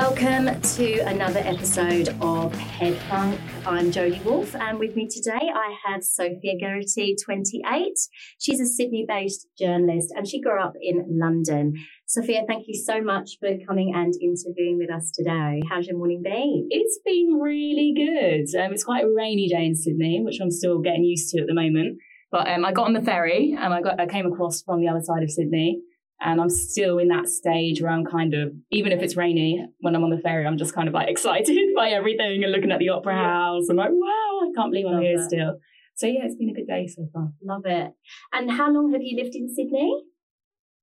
Welcome to another episode of Head Funk. I'm Jodie Wolf, and with me today I have Sofia Geraghty, 28. She's a Sydney based journalist and she grew up in London. Sofia, thank you so much for coming and interviewing with us today. How's your morning been? It's been really good. Um, it's quite a rainy day in Sydney, which I'm still getting used to at the moment. But um, I got on the ferry and I got I came across from the other side of Sydney and I'm still in that stage where I'm kind of, even if it's rainy, when I'm on the ferry, I'm just kind of like excited by everything and looking at the opera house. I'm like, wow, I can't believe I'm here still. So yeah, it's been a good day so far. Love it. And how long have you lived in Sydney?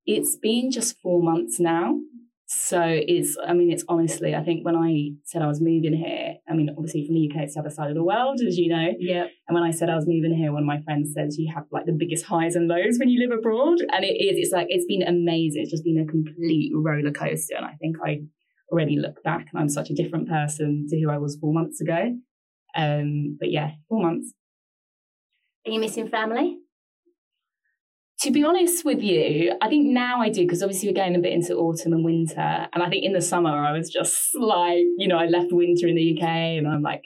It's been just four months now. So it's, I mean, it's honestly, I think when I said I was moving here, I mean, obviously from the UK, it's the other side of the world, as you know. Yeah. And when I said I was moving here, one of my friends says you have like the biggest highs and lows when you live abroad. And it is, it's like, it's been amazing. It's just been a complete roller coaster. And I think I already look back and I'm such a different person to who I was four months ago. Um, but yeah, four months. Are you missing family? To be honest with you, I think now I do because obviously we're going a bit into autumn and winter. And I think in the summer I was just like, you know, I left winter in the UK and I'm like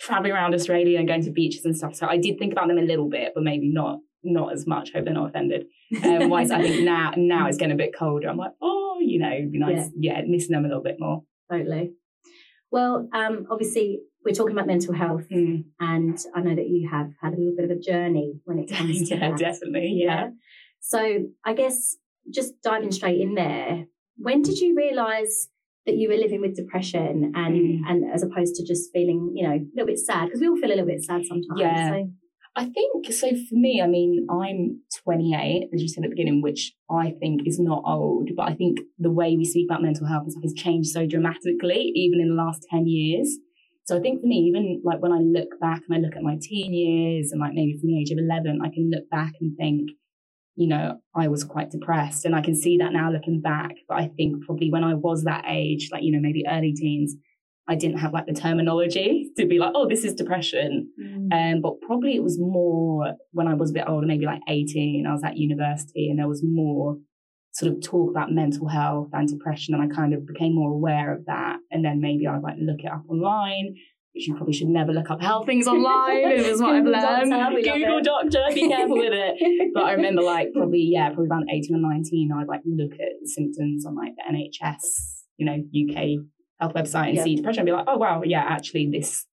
traveling around Australia and going to beaches and stuff. So I did think about them a little bit, but maybe not not as much. Hope they're not offended. Um, whereas I think now now it's getting a bit colder. I'm like, oh, you know, it'd be nice, yeah, yeah missing them a little bit more. Totally. Well, um, obviously we're talking about mental health, mm. and I know that you have had a little bit of a journey when it comes to yeah, that. definitely, yeah. yeah. So I guess just diving straight in there, when did you realise that you were living with depression and mm. and as opposed to just feeling, you know, a little bit sad because we all feel a little bit sad sometimes. Yeah. So. I think so for me, I mean, I'm 28, as you said at the beginning, which I think is not old, but I think the way we speak about mental health and stuff has changed so dramatically, even in the last 10 years. So I think for me, even like when I look back and I look at my teen years and like maybe from the age of 11, I can look back and think, you know, I was quite depressed. And I can see that now looking back. But I think probably when I was that age, like, you know, maybe early teens, I didn't have like the terminology to be like, oh, this is depression. Mm. Um, but probably it was more when I was a bit older, maybe like 18, I was at university and there was more sort of talk about mental health and depression. And I kind of became more aware of that. And then maybe I'd like look it up online, which you probably should never look up health things online. it was what I've learned. Doctor, Google doctor, be careful with it. But I remember like probably, yeah, probably around 18 or 19, I'd like look at symptoms on like the NHS, you know, UK health website and Yeah. see depression and be like, oh wow, yeah, actually this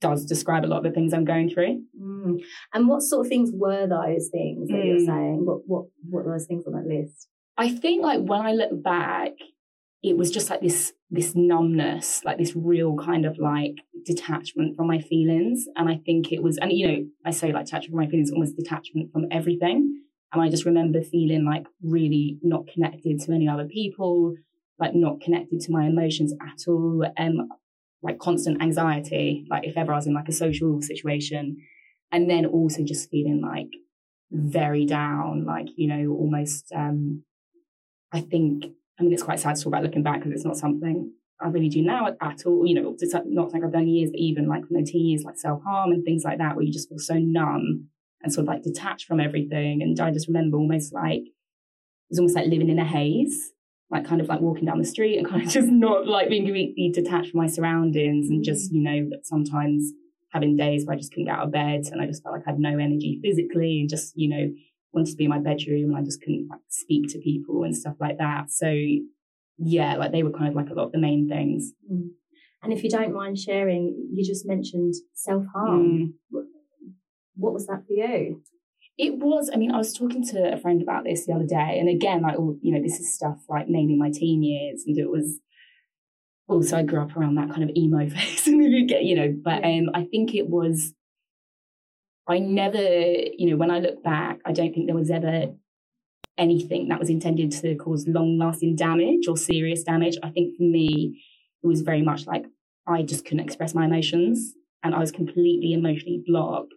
does describe a lot of the things I'm going through. Mm. And what sort of things were those things that you're Mm. saying? What what what were those things on that list? I think like when I look back, it was just like this this numbness, like this real kind of like detachment from my feelings. And I think it was, and you know, I say like detachment from my feelings, almost detachment from everything. And I just remember feeling like really not connected to any other people, like not connected to my emotions at all. Um, like constant anxiety, like if ever I was in like a social situation. And then also just feeling like very down, like, you know, almost um I think, I mean, it's quite sad to talk about looking back because it's not something I really do now at, at all. You know, it's not something I've done years, but even like from the teen years, like self harm and things like that, where you just feel so numb and sort of like detached from everything. And I just remember almost like, it was almost like living in a haze, like kind of like walking down the street and kind of just not like being completely detached from my surroundings and just, you know, sometimes having days where I just couldn't get out of bed and I just felt like I had no energy physically and just, you know, wanted to be in my bedroom and I just couldn't like speak to people and stuff like that. So yeah, like they were kind of like a lot of the main things. Mm. And if you don't mind sharing, you just mentioned self harm. Mm. What, what was that for you? It was, I mean, I was talking to a friend about this the other day. And again, like, all, you know, this is stuff like mainly my teen years. And it was also, I grew up around that kind of emo phase. and you get, you know, but um, I think it was, I never, you know, when I look back, I don't think there was ever anything that was intended to cause long lasting damage or serious damage. I think for me, it was very much like I just couldn't express my emotions and I was completely emotionally blocked.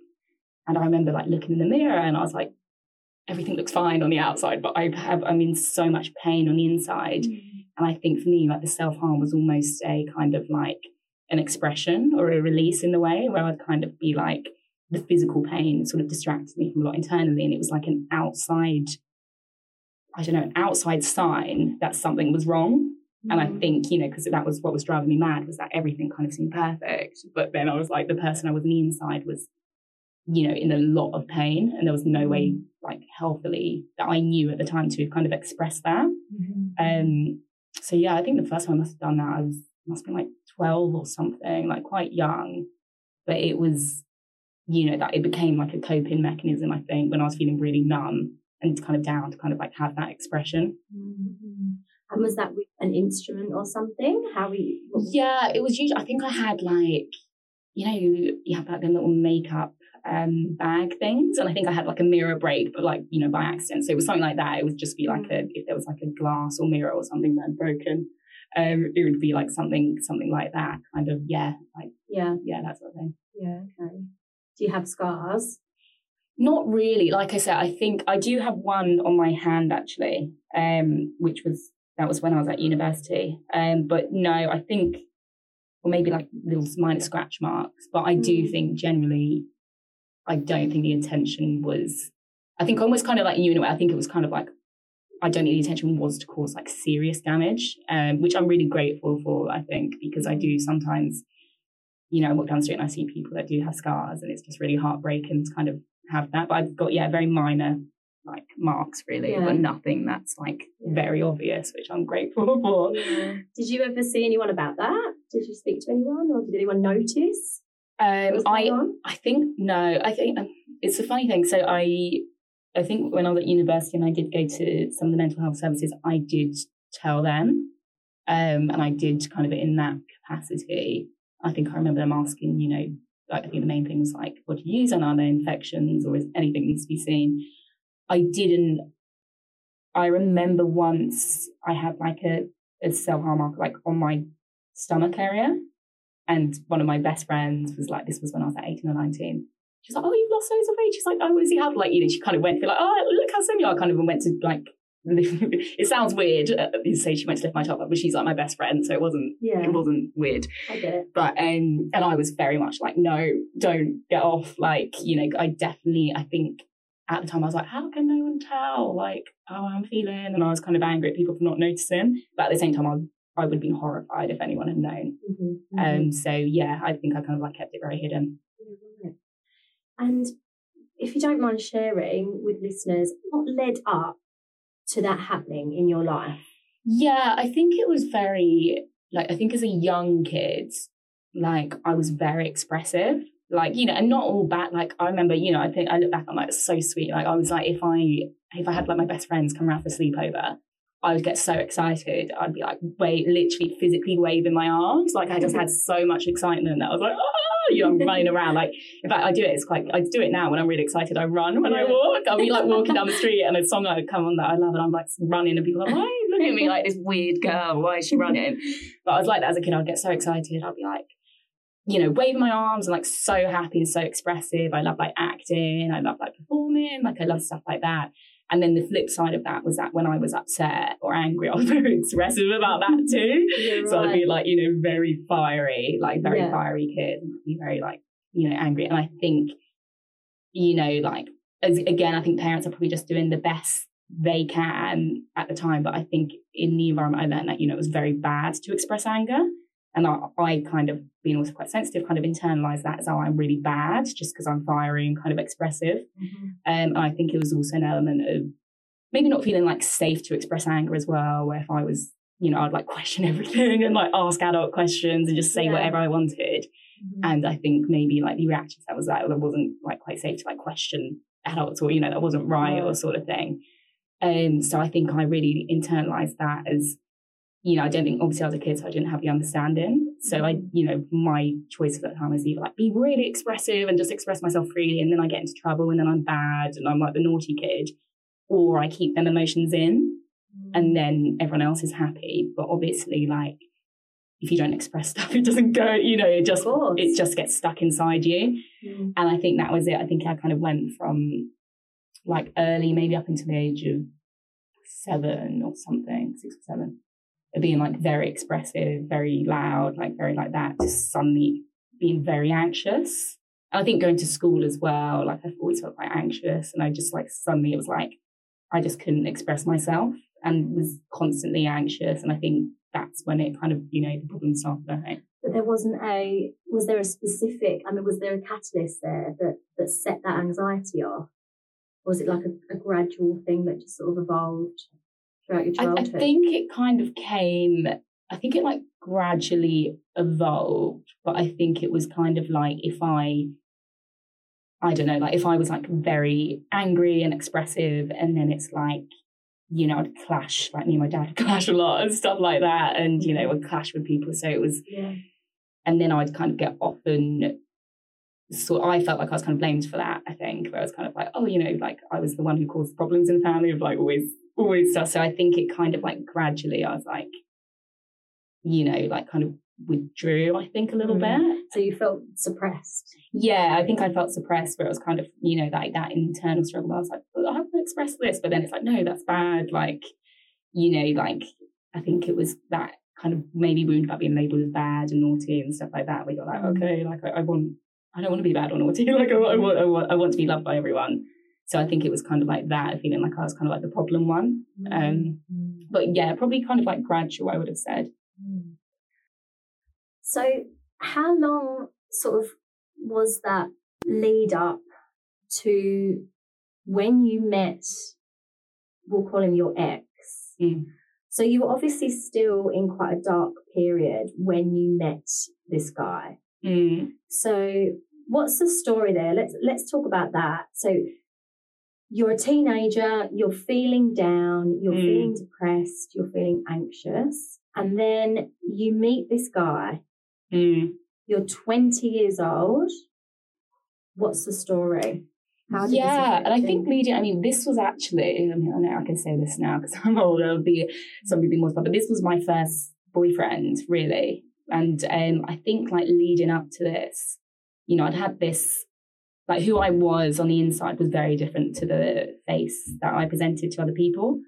And I remember like looking in the mirror and I was like, everything looks fine on the outside, but I have, I'm in so much pain on the inside. Mm. And I think for me, like the self harm was almost a kind of like an expression or a release in the way where I'd kind of be like, the physical pain sort of distracted me from a lot internally. And it was like an outside, I don't know, an outside sign that something was wrong. And I mm. think, you know, because that was what was driving me mad was that everything kind of seemed perfect. But then I was like, the person I was on the inside was, you know, in a lot of pain. And there was no way, like, healthily that I knew at the time to kind of express that. Mm-hmm. Um, so yeah, I think the first time I must have done that, I was must have been like 12 or something, like quite young. But it was, you know, that it became like a coping mechanism, I think, when I was feeling really numb and kind of down to kind of like have that expression. Mm-hmm. And was that with an instrument or something? How were you? Yeah, it was usually. I think I had like, you know, you, you have like the little makeup um bag things, and I think I had like a mirror break, but like you know by accident. So it was something like that. It would just be like a if there was like a glass or mirror or something that had broken. Um, it would be like something, something like that, kind of, yeah, like, yeah, yeah, that sort of thing. Yeah, okay. Do you have scars? Not really. Like I said, I think I do have one on my hand actually, um, which was that was when I was at university. Um, but no, I think, or maybe like little minor scratch marks. But I do Mm. think generally, I don't think the intention was. I think almost kind of like you in a way. I think it was kind of like I don't think the intention was to cause like serious damage, um, which I'm really grateful for. I think because I do sometimes, you know, I walk down the street and I see people that do have scars, and it's just really heartbreaking to kind of have that. But I've got yeah, very minor like marks really, Yeah. but nothing that's like Yeah. very obvious, which I'm grateful for. Yeah. Did you ever see anyone about that? Did you speak to anyone, or did anyone notice? Um, I on? I think no. I think um, it's a funny thing. So I, I think when I was at university and I did go to some of the mental health services, I did tell them, um, and I did kind of in that capacity. I think I remember them asking, you know, like I think the main thing was like, what do you use, and are there infections, or is anything needs to be seen? I didn't. I remember once I had like a, a self harm mark like on my stomach area. And one of my best friends was like, this was when I was like 18 or 19. She's like, oh, you've lost loads of weight. She's like, oh, what does he have? Like, you know, she kind of went to be like, oh, look how similar. I kind of went to like, it sounds weird. Uh, you say she went to lift my top up, but she's like my best friend. So it wasn't, Yeah, it wasn't weird. I get it. But, um, and I was very much like, no, don't get off. Like, you know, I definitely, I think at the time I was like, how can no one tell? Like, how I'm feeling. And I was kind of angry at people for not noticing. But at the same time, I, was, I would have been horrified if anyone had known. Mm-hmm. Um, so yeah, I think I kind of like kept it very hidden. And if you don't mind sharing with listeners, what led up to that happening in your life? Yeah, I think it was very like I think as a young kid, like I was very expressive. Like, you know, and not all bad. Like I remember, you know, I think I look back, I'm like, so sweet. Like I was like, if I if I had like my best friends come around for sleepover, I would get so excited. I'd be like, wait, literally physically waving my arms. Like I just had so much excitement that I was like, oh, you know, I'm running around. Like, in fact, I do it. It's quite, I do it now when I'm really excited. I run when I walk. I'll be like walking down the street and a song would come on that I love and I'm like running and people are like, why are you looking at me like this weird girl? Why is she running? But I was like that as a kid. I'd get so excited. I'd be like, you know, waving my arms and like so happy and so expressive. I love like acting. I love like performing. Like I love stuff like that. And then the flip side of that was that when I was upset or angry, I was very expressive about that too. Yeah, So I'd right. be like, you know, very fiery, like very Yeah. fiery kid, and be very like, you know, angry. And I think, you know, like as, again, I think parents are probably just doing the best they can at the time. But I think in the environment I learned that, you know, it was very bad to express anger. And I, I kind of being also quite sensitive, kind of internalized that as oh, I'm really bad just because I'm fiery and kind of expressive. Mhm. Um, and I think it was also an element of maybe not feeling like safe to express anger as well, where if I was, you know, I'd like question everything and like ask adult questions and just say Yeah. whatever I wanted. Mhm. And I think maybe like the reactions that was like, that wasn't like quite safe to like question adults or, you know, that wasn't right or sort of thing. Um, so I think I really internalized that as, you know, I don't think obviously I was a kid, so I didn't have the understanding. So I, you know, my choice at that time was either like be really expressive and just express myself freely, and then I get into trouble, and then I'm bad, and I'm like the naughty kid, or I keep them emotions in, and then everyone else is happy. But obviously, like if you don't express stuff, it doesn't go. You know, it just it just gets stuck inside you. Mm. And I think that was it. I think I kind of went from like early, maybe up until the age of seven or something, six or seven, being like very expressive, very loud, like very like that, to suddenly being very anxious. And I think going to school as well, like I've always felt quite anxious. And I just like suddenly it was like I just couldn't express myself and was constantly anxious. And I think that's when it kind of, you know, the problem started. But there wasn't a, was there a specific, I mean, was there a catalyst there that, that set that anxiety off? Or was it like a, a gradual thing that just sort of evolved throughout your childhood? I, I think it kind of came, I think it like gradually evolved, but I think it was kind of like if I, I don't know, like if I was like very angry and expressive, and then it's like, you know, I'd clash, like me and my dad would clash a lot and stuff like that, and you know, mm-hmm. would clash with people. So it was, yeah. and then I'd kind of get often so I felt like I was kind of blamed for that, I think, where I was kind of like, oh, you know, like I was the one who caused problems in the family of like always, always stuff. So I think it kind of like gradually I was like, you know, like kind of withdrew, I think, a little mm. bit. So you felt suppressed? Yeah, I think I felt suppressed where it was kind of, you know, like that internal struggle. I was like, well, I have to express this, but then it's like, no, that's bad. Like, you know, like I think it was that kind of maybe wound about being labeled as bad and naughty and stuff like that. Where you're like, mm. okay, like I, I want I don't want to be bad or naughty. Like I, I, want, I, want, I want to be loved by everyone. So I think it was kind of like that, feeling like I was kind of like the problem one. Um, mm. but yeah, probably kind of like gradual, I would have said. Mm. So how long sort of was that lead up to when you met, we'll call him your ex? Mm. So you were obviously still in quite a dark period when you met this guy. Mm. So what's the story there? Let's let's talk about that. So you're a teenager, you're feeling down, you're mm. feeling depressed, you're feeling anxious, and then you meet this guy. Mm. You're 20 years old. What's the story? yeah, and I think media. I mean, this was actually. I mean, I know I can say this now because I'm older. It'll be some people be more, but this was my first boyfriend, really. And um, I think like leading up to this, you know, I'd had this, like who I was on the inside was very different to the face that I presented to other people.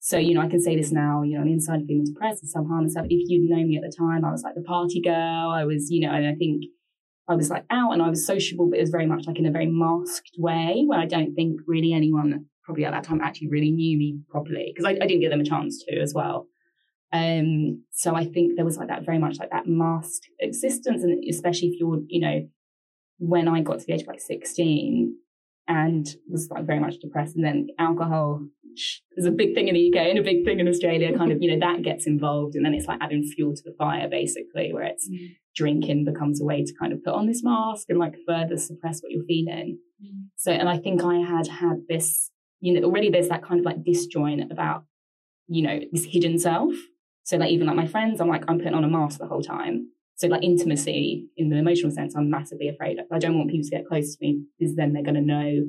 So, you know, I can say this now, you know, on the inside of being depressed and self-harm and stuff. If you'd known me at the time, I was like the party girl. I was, you know, and I think I was like out and I was sociable, but it was very much like in a very masked way where I don't think really anyone probably at that time actually really knew me properly because I, I didn't give them a chance to as well. Um, so I think there was like that very much like that masked existence, and especially if you're, you know, when I got to the age of like 16 and was like very much depressed, and then alcohol is a big thing in the UK and a big thing in Australia, kind of, you know, that gets involved, and then it's like adding fuel to the fire, basically, where it's mm. drinking becomes a way to kind of put on this mask and like further suppress what you're feeling. Mm. So, and I think I had had this, you know, already there's that kind of like disjoint about, you know, this hidden self so like even like my friends, I'm like, I'm putting on a mask the whole time. So like intimacy in the emotional sense, I'm massively afraid. I don't want people to get close to me because then they're going to know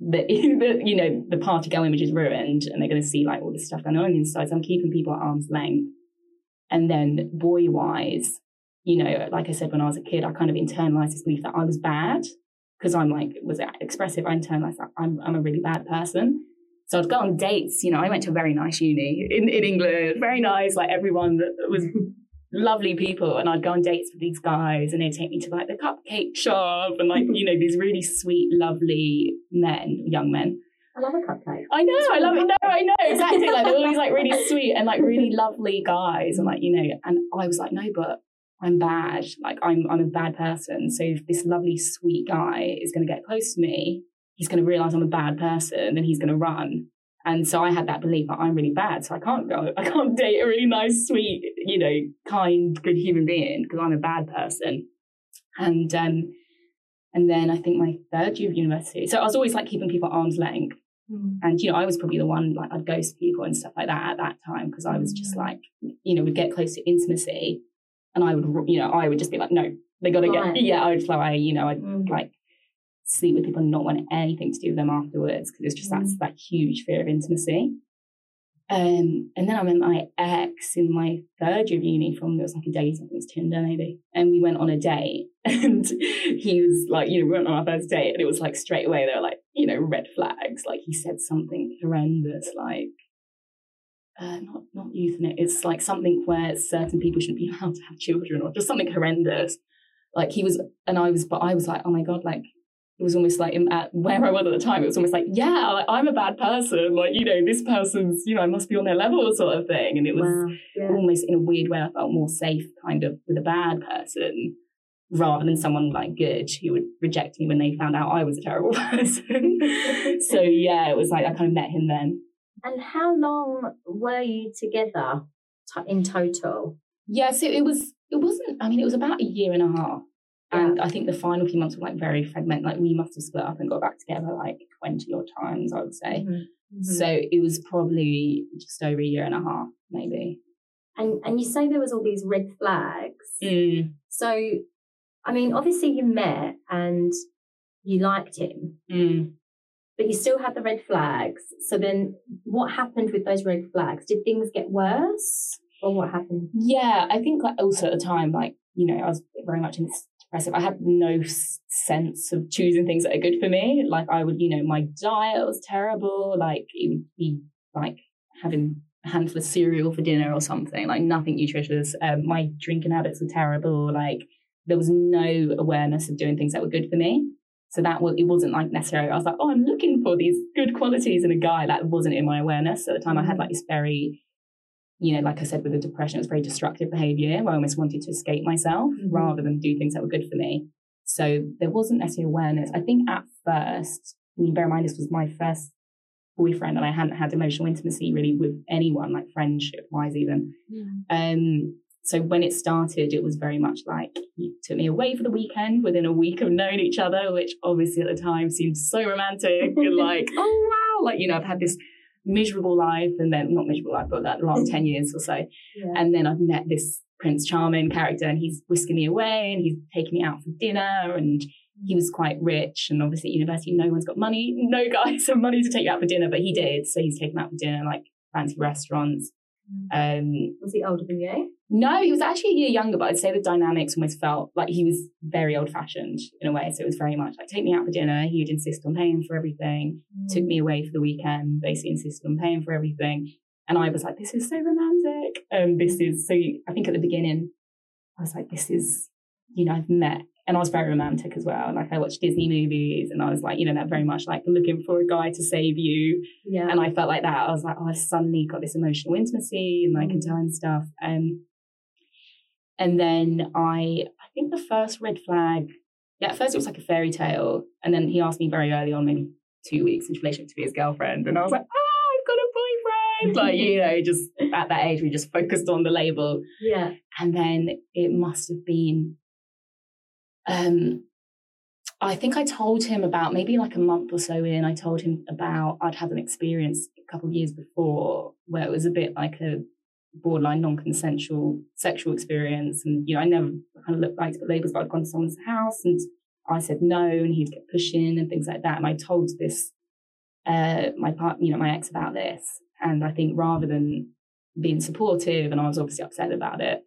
that, you know, the party girl image is ruined and they're going to see like all this stuff going on inside. So I'm keeping people at arm's length. And then boy wise, you know, like I said, when I was a kid, I kind of internalized this belief that I was bad because I'm like, was expressive. I internalized that I'm, I'm a really bad person. So I'd go on dates. You know, I went to a very nice uni in, in England, very nice. Like everyone was lovely people. And I'd go on dates with these guys and they'd take me to like the cupcake shop and like, you know, these really sweet, lovely men, young men. I love a cupcake. I know, I love it. No, I know, exactly. Like they're all these like really sweet and like really lovely guys. And like, you know, and I was like, no, but I'm bad. Like I'm I'm a bad person. So if this lovely, sweet guy is gonna get close to me, he's going to realize I'm a bad person and he's going to run. And so I had that belief that I'm really bad, so I can't go. I can't date a really nice, sweet, you know, kind, good human being because I'm a bad person. And um, and then I think my third year of university. So I was always like keeping people at arm's length. Mm. And you know, I was probably the one like I'd ghost people and stuff like that at that time because I was just mm. like, you know, we'd get close to intimacy, and I would, you know, I would just be like, no, they got to get, yeah, I would fly, you know, I'd mm. like sleep with people and not want anything to do with them afterwards because it's just mm. that huge fear of intimacy. Um, and then I met my ex in my third year of uni from it was like a date, I think it was Tinder maybe. And we went on a date and he was like, you know, we went on our first date and it was like straight away there were like, you know, red flags. Like he said something horrendous, like uh, not not euthanasia. It's like something where certain people shouldn't be allowed to have children or just something horrendous. Like he was, and I was, but I was like, oh my god, like it was almost like at where I was at the time, it was almost like, yeah, like, I'm a bad person. Like, you know, this person's, you know, I must be on their level sort of thing. And it was wow. yeah. almost in a weird way, I felt more safe kind of with a bad person rather than someone like good who would reject me when they found out I was a terrible person. so yeah, it was like I kind of met him then. And how long were you together in total? Yeah, so it was it wasn't I mean it was about a year and a half. And I think the final few months were like very fragmented. Like we must have split up and got back together like 20 odd times, I would say. Mm-hmm. Mm-hmm. So it was probably just over a year and a half, maybe. And and you say there was all these red flags. Mm. So I mean, obviously you met and you liked him. Mm. But you still had the red flags. So then what happened with those red flags? Did things get worse? Or what happened? Yeah, I think like also at the time, like, you know, I was very much in this I had no sense of choosing things that are good for me. Like I would, you know, my diet was terrible. Like it would be like having a handful of cereal for dinner or something, like nothing nutritious. Um, my drinking habits were terrible. Like there was no awareness of doing things that were good for me. So that was, it wasn't like necessarily, I was like, oh, I'm looking for these good qualities in a guy. That wasn't in my awareness. At the time, I had like this very you know, like I said, with the depression, it was very destructive behavior where I almost wanted to escape myself mm-hmm. rather than do things that were good for me. So there wasn't necessarily awareness. I think at first, I mean, bear in mind, this was my first boyfriend and I hadn't had emotional intimacy really with anyone, like friendship wise, even. Mm. Um, so when it started, it was very much like he took me away for the weekend within a week of knowing each other, which obviously at the time seemed so romantic and like, oh wow, like, you know, I've had this miserable life and then not miserable life, but that last 10 years or so. Yeah. And then I've met this Prince Charming character and he's whisking me away and he's taking me out for dinner and he was quite rich and obviously at university no one's got money, no guys have money to take you out for dinner, but he did. So he's taken out for dinner like fancy restaurants. Mm. Um, was he older than you? No, he was actually a year younger, but I'd say the dynamics almost felt like he was very old fashioned in a way. So it was very much like take me out for dinner. He'd insist on paying for everything, mm. took me away for the weekend, basically insisted on paying for everything. And I was like, this is so romantic. And um, this is so I think at the beginning, I was like, this is, you know, I've met and I was very romantic as well. Like I watched Disney movies and I was like, you know, that very much like looking for a guy to save you. Yeah. And I felt like that. I was like, oh, I suddenly got this emotional intimacy and like mm. and stuff. Um, and then I, I think the first red flag, yeah, at first it was like a fairy tale. And then he asked me very early on, maybe two weeks into relationship to be his girlfriend. And I was like, oh, I've got a boyfriend. like, you know, just at that age, we just focused on the label. Yeah. And then it must have been, um, I think I told him about maybe like a month or so in, I told him about I'd had an experience a couple of years before where it was a bit like a borderline non-consensual sexual experience. And, you know, I never kind of looked like to put labels, but I'd gone to someone's house and I said no and he'd get pushing and things like that. And I told this, uh, my part, you know, my ex about this. And I think rather than being supportive, and I was obviously upset about it,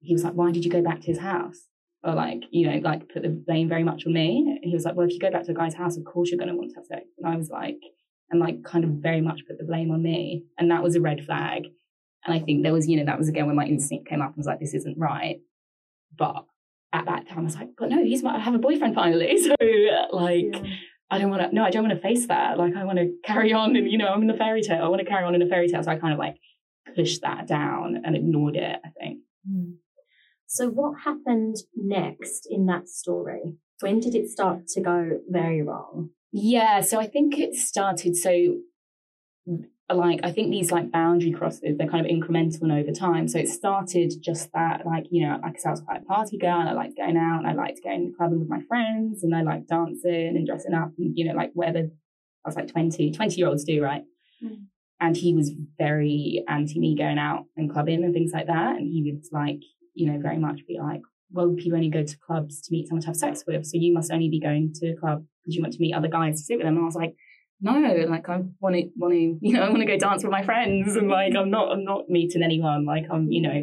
he was like, why did you go back to his house? Or like, you know, like put the blame very much on me. He was like, well, if you go back to a guy's house, of course you're going to want to have sex. And I was like, and like kind of very much put the blame on me. And that was a red flag. And I think there was, you know, that was again when my instinct came up and was like, this isn't right. But at that time, I was like, but no, he's my, I have a boyfriend finally. So like, yeah. I don't want to, no, I don't want to face that. Like, I want to carry on and, you know, I'm in a fairy tale. I want to carry on in a fairy tale. So I kind of like pushed that down and ignored it, I think. Mm. So what happened next in that story? When did it start to go very wrong? Yeah, so I think it started so like I think these like boundary crosses, they're kind of incremental and over time. So it started just that, like, you know, like I said, I was quite a party girl and I liked going out and I liked going clubbing with my friends and I liked dancing and dressing up and, you know, like where the I was like 20, 20 year olds do, right? Mm. And he was very anti me going out and clubbing and things like that. And he would like, you know, very much be like, well, people only go to clubs to meet someone to have sex with. So you must only be going to a club because you want to meet other guys to sit with them. And I was like, no, like I want to, want to, you know, I want to go dance with my friends, and like I'm not, I'm not meeting anyone. Like I'm, you know,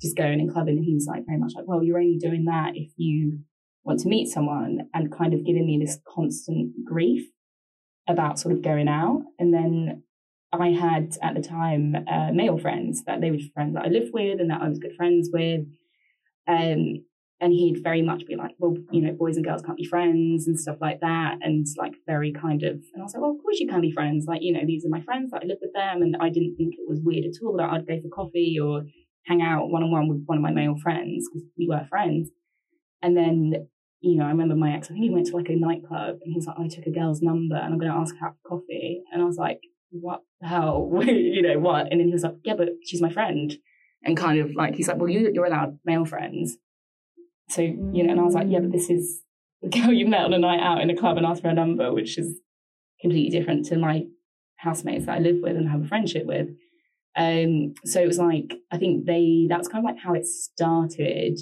just going and clubbing. And he was like very much like, well, you're only doing that if you want to meet someone, and kind of giving me this constant grief about sort of going out. And then I had at the time uh, male friends that they were friends that I lived with and that I was good friends with. Um, and he'd very much be like, well, you know, boys and girls can't be friends and stuff like that. And like very kind of, and I was like, well, of course you can be friends. Like, you know, these are my friends that I live with them. And I didn't think it was weird at all that I'd go for coffee or hang out one on one with one of my male friends because we were friends. And then, you know, I remember my ex, I think he went to like a nightclub and he was like, I took a girl's number and I'm going to ask her for coffee. And I was like, what the hell? you know, what? And then he was like, yeah, but she's my friend. And kind of like, he's like, well, you, you're allowed male friends. So, you know, and I was like, yeah, but this is the girl you met on a night out in a club and asked for a number, which is completely different to my housemates that I live with and have a friendship with. Um, so it was like, I think they, that's kind of like how it started.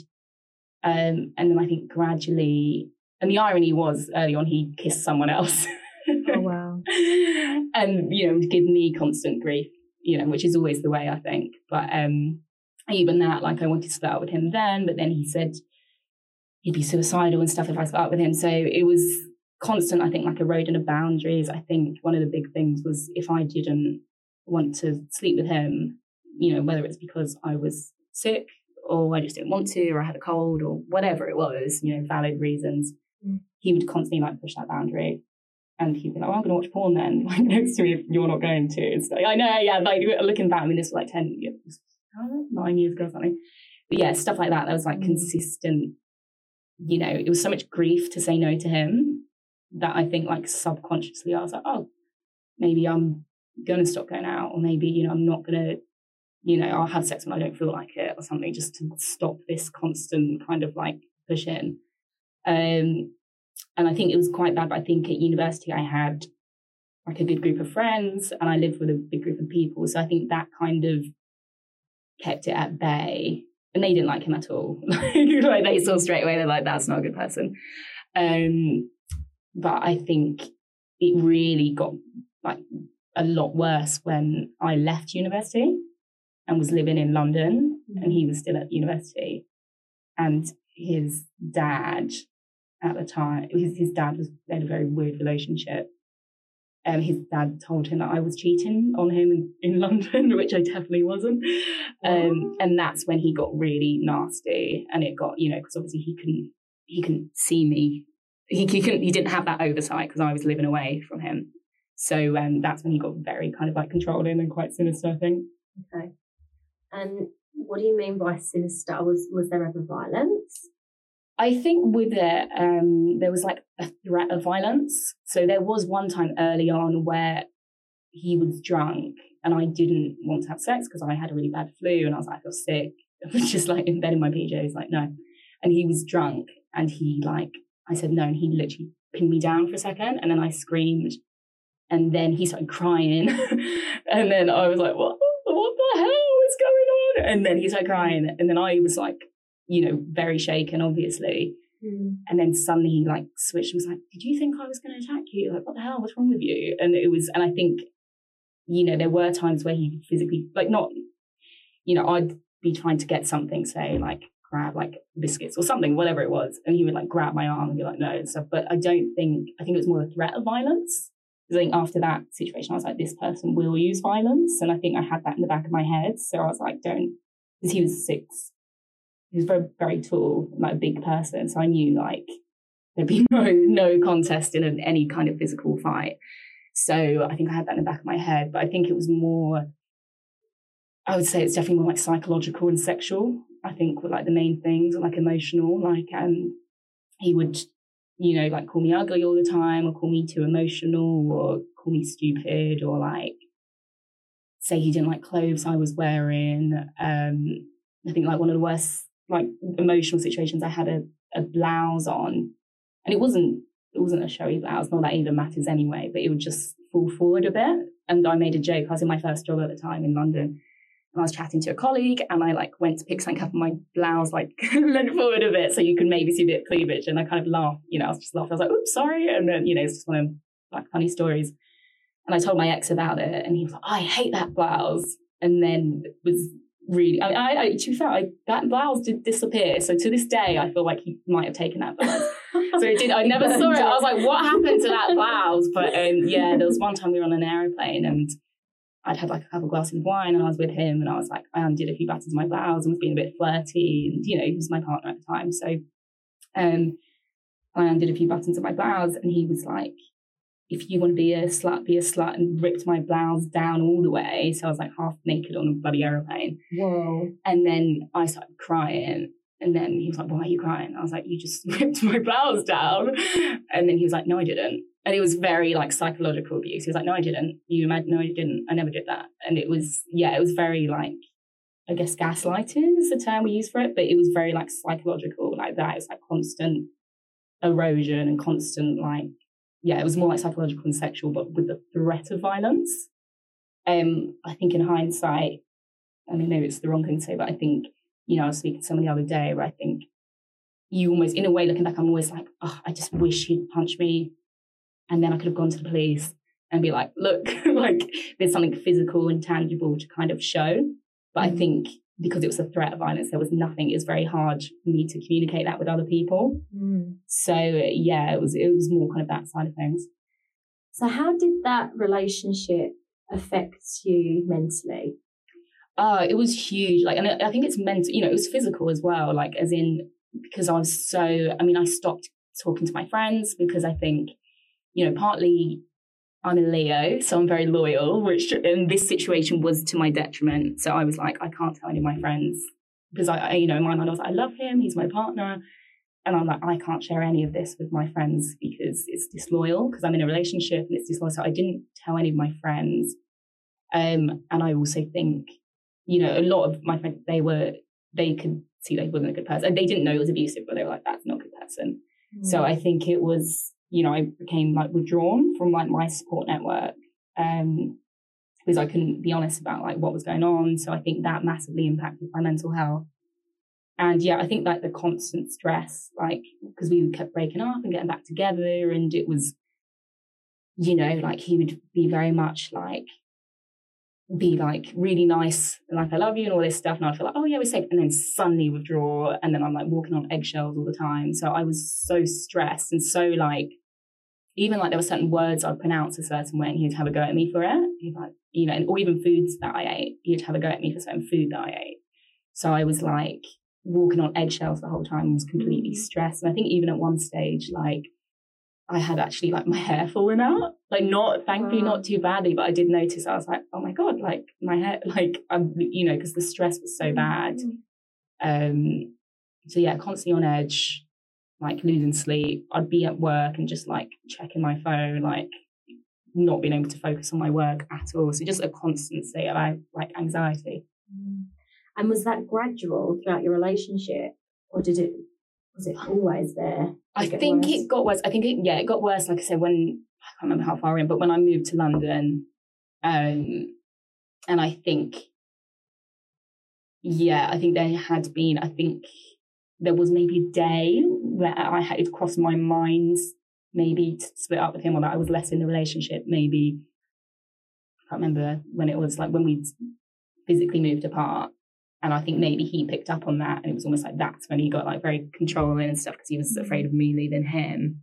Um, and then I think gradually, and the irony was early on, he kissed someone else. oh, wow. and, you know, give me constant grief, you know, which is always the way, I think. But um, even that, like, I wanted to split up with him then, but then he said, he'd be suicidal and stuff if I start with him. So it was constant, I think, like a road eroding of boundaries. I think one of the big things was if I didn't want to sleep with him, you know, whether it's because I was sick or I just didn't want to or I had a cold or whatever it was, you know, valid reasons, mm. he would constantly like push that boundary. And he'd be like, well, I'm going to watch porn then, like next to me if you're not going to. It's like, I know, yeah, like looking back, I mean, this was like 10 years, nine years ago or something. But yeah, stuff like that, that was like mm. consistent you know, it was so much grief to say no to him that I think like subconsciously I was like, oh, maybe I'm gonna stop going out, or maybe, you know, I'm not gonna, you know, I'll have sex when I don't feel like it or something, just to stop this constant kind of like push in. Um, and I think it was quite bad, but I think at university I had like a good group of friends and I lived with a big group of people. So I think that kind of kept it at bay and they didn't like him at all. like they saw straight away, they're like, that's not a good person. Um, but I think it really got like a lot worse when I left university and was living in London, and he was still at university. And his dad at the time, his, his dad was had a very weird relationship um, his dad told him that I was cheating on him in, in London, which I definitely wasn't. Um, and that's when he got really nasty, and it got you know because obviously he couldn't he couldn't see me. He he couldn't he didn't have that oversight because I was living away from him. So um, that's when he got very kind of like controlling and quite sinister. I think. Okay. And what do you mean by sinister? Was was there ever violence? I think with it, um, there was like a threat of violence. So there was one time early on where he was drunk and I didn't want to have sex because I had a really bad flu and I was like, I feel sick. I was just like in bed in my PJs, like, no. And he was drunk and he like, I said no. And he literally pinned me down for a second and then I screamed and then he started crying. and then I was like, what, what the hell is going on? And then he started crying. And then I was like, you know, very shaken, obviously. Mm. And then suddenly he like switched and was like, Did you think I was going to attack you? Like, what the hell? What's wrong with you? And it was, and I think, you know, there were times where he physically, like, not, you know, I'd be trying to get something, say, like, grab like biscuits or something, whatever it was. And he would like grab my arm and be like, no, and stuff. But I don't think, I think it was more a threat of violence. Because I think after that situation, I was like, this person will use violence. And I think I had that in the back of my head. So I was like, don't, because he was six he was very very tall, like a big person. So I knew like there'd be no no contest in an, any kind of physical fight. So I think I had that in the back of my head, but I think it was more. I would say it's definitely more like psychological and sexual. I think were like the main things, like emotional. Like um, he would, you know, like call me ugly all the time, or call me too emotional, or call me stupid, or like say he didn't like clothes I was wearing. Um, I think like one of the worst like emotional situations, I had a, a blouse on, and it wasn't it wasn't a showy blouse. Not that even matters anyway, but it would just fall forward a bit. And I made a joke. I was in my first job at the time in London. And I was chatting to a colleague and I like went to pick something up and my blouse like leaned forward a bit so you could maybe see a bit of cleavage. And I kind of laughed, you know, I was just laughing. I was like, oops, sorry. And then, you know, it's just one of like funny stories. And I told my ex about it and he was like, oh, I hate that blouse. And then was really. I, I, I to be fair, I, that blouse did disappear. So to this day, I feel like he might have taken that blouse. so it did. I never saw it. I was like, what happened to that blouse? But um, yeah, there was one time we were on an aeroplane and I'd had like a couple of glasses of wine and I was with him and I was like, I undid a few buttons of my blouse and was being a bit flirty. And, you know, he was my partner at the time. So um, I undid a few buttons of my blouse and he was like, if you want to be a slut, be a slut, and ripped my blouse down all the way. So I was like half naked on a bloody aeroplane. Whoa. And then I started crying. And then he was like, Why are you crying? I was like, You just ripped my blouse down. And then he was like, No, I didn't. And it was very like psychological abuse. He was like, No, I didn't. You imagine, no, I didn't. I never did that. And it was, yeah, it was very like, I guess gaslighting is the term we use for it, but it was very like psychological, like that. It's like constant erosion and constant like yeah, it was more like psychological and sexual, but with the threat of violence. Um, I think in hindsight, I mean, maybe it's the wrong thing to say, but I think, you know, I was speaking to someone the other day where I think you almost, in a way, looking back, I'm always like, oh, I just wish he'd punched me. And then I could have gone to the police and be like, look, like there's something physical and tangible to kind of show. But mm-hmm. I think because it was a threat of violence, there was nothing. It was very hard for me to communicate that with other people. Mm. So yeah, it was it was more kind of that side of things. So how did that relationship affect you mentally? Oh, it was huge. Like, and I think it's meant, you know, it was physical as well. Like, as in, because I was so, I mean, I stopped talking to my friends because I think, you know, partly I'm a Leo, so I'm very loyal, which in this situation was to my detriment. So I was like, I can't tell any of my friends because I, I, you know, in my mind, I was like, I love him, he's my partner. And I'm like, I can't share any of this with my friends because it's disloyal, because I'm in a relationship and it's disloyal. So I didn't tell any of my friends. Um, and I also think, you know, a lot of my friends, they were, they could see they wasn't a good person. And they didn't know it was abusive, but they were like, that's not a good person. Mm. So I think it was you know, I became like withdrawn from like my support network um, because I couldn't be honest about like what was going on. So I think that massively impacted my mental health. And yeah, I think like the constant stress, like because we kept breaking up and getting back together, and it was, you know, like he would be very much like be like really nice and like I love you and all this stuff. And I'd feel like, oh yeah, we're safe. And then suddenly withdraw. And then I'm like walking on eggshells all the time. So I was so stressed and so like, even like there were certain words I'd pronounce a certain way and he'd have a go at me for it. He'd like, you know, and, or even foods that I ate, he'd have a go at me for certain food that I ate. So I was like walking on eggshells the whole time, was completely stressed. And I think even at one stage, like I had actually like my hair falling out. Like not, thankfully, not too badly, but I did notice. I was like, oh my god, like my hair, like I'm, you know, because the stress was so mm-hmm. bad. Mm-hmm. Um, so yeah, constantly on edge, like losing sleep. I'd be at work and just like checking my phone, like not being able to focus on my work at all. So just a constant state of like anxiety. Mm. And was that gradual throughout your relationship, or did it was it always there? I think worse? it got worse. I think it, yeah, it got worse. Like I said, when I can't remember how far in, but when I moved to London, um, and I think, yeah, I think there had been, I think there was maybe a day where I had it crossed my mind, maybe to split up with him or that I was less in the relationship. Maybe I can't remember when it was like when we physically moved apart. And I think maybe he picked up on that. And it was almost like that's when he got like very controlling and stuff because he was afraid of me leaving him.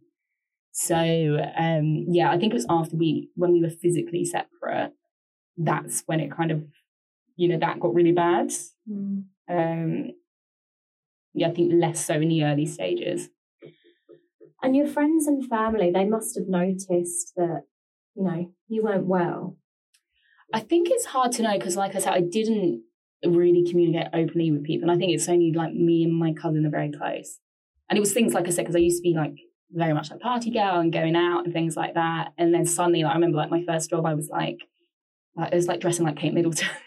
So um, yeah, I think it was after we when we were physically separate, that's when it kind of, you know, that got really bad. Mm. Um, yeah, I think less so in the early stages. And your friends and family, they must have noticed that, you know, you weren't well. I think it's hard to know because, like I said, I didn't really communicate openly with people. And I think it's only like me and my cousin are very close. And it was things like I said, because I used to be like very much like party girl and going out and things like that. And then suddenly, like I remember like my first job, I was like, like it was like dressing like Kate Middleton.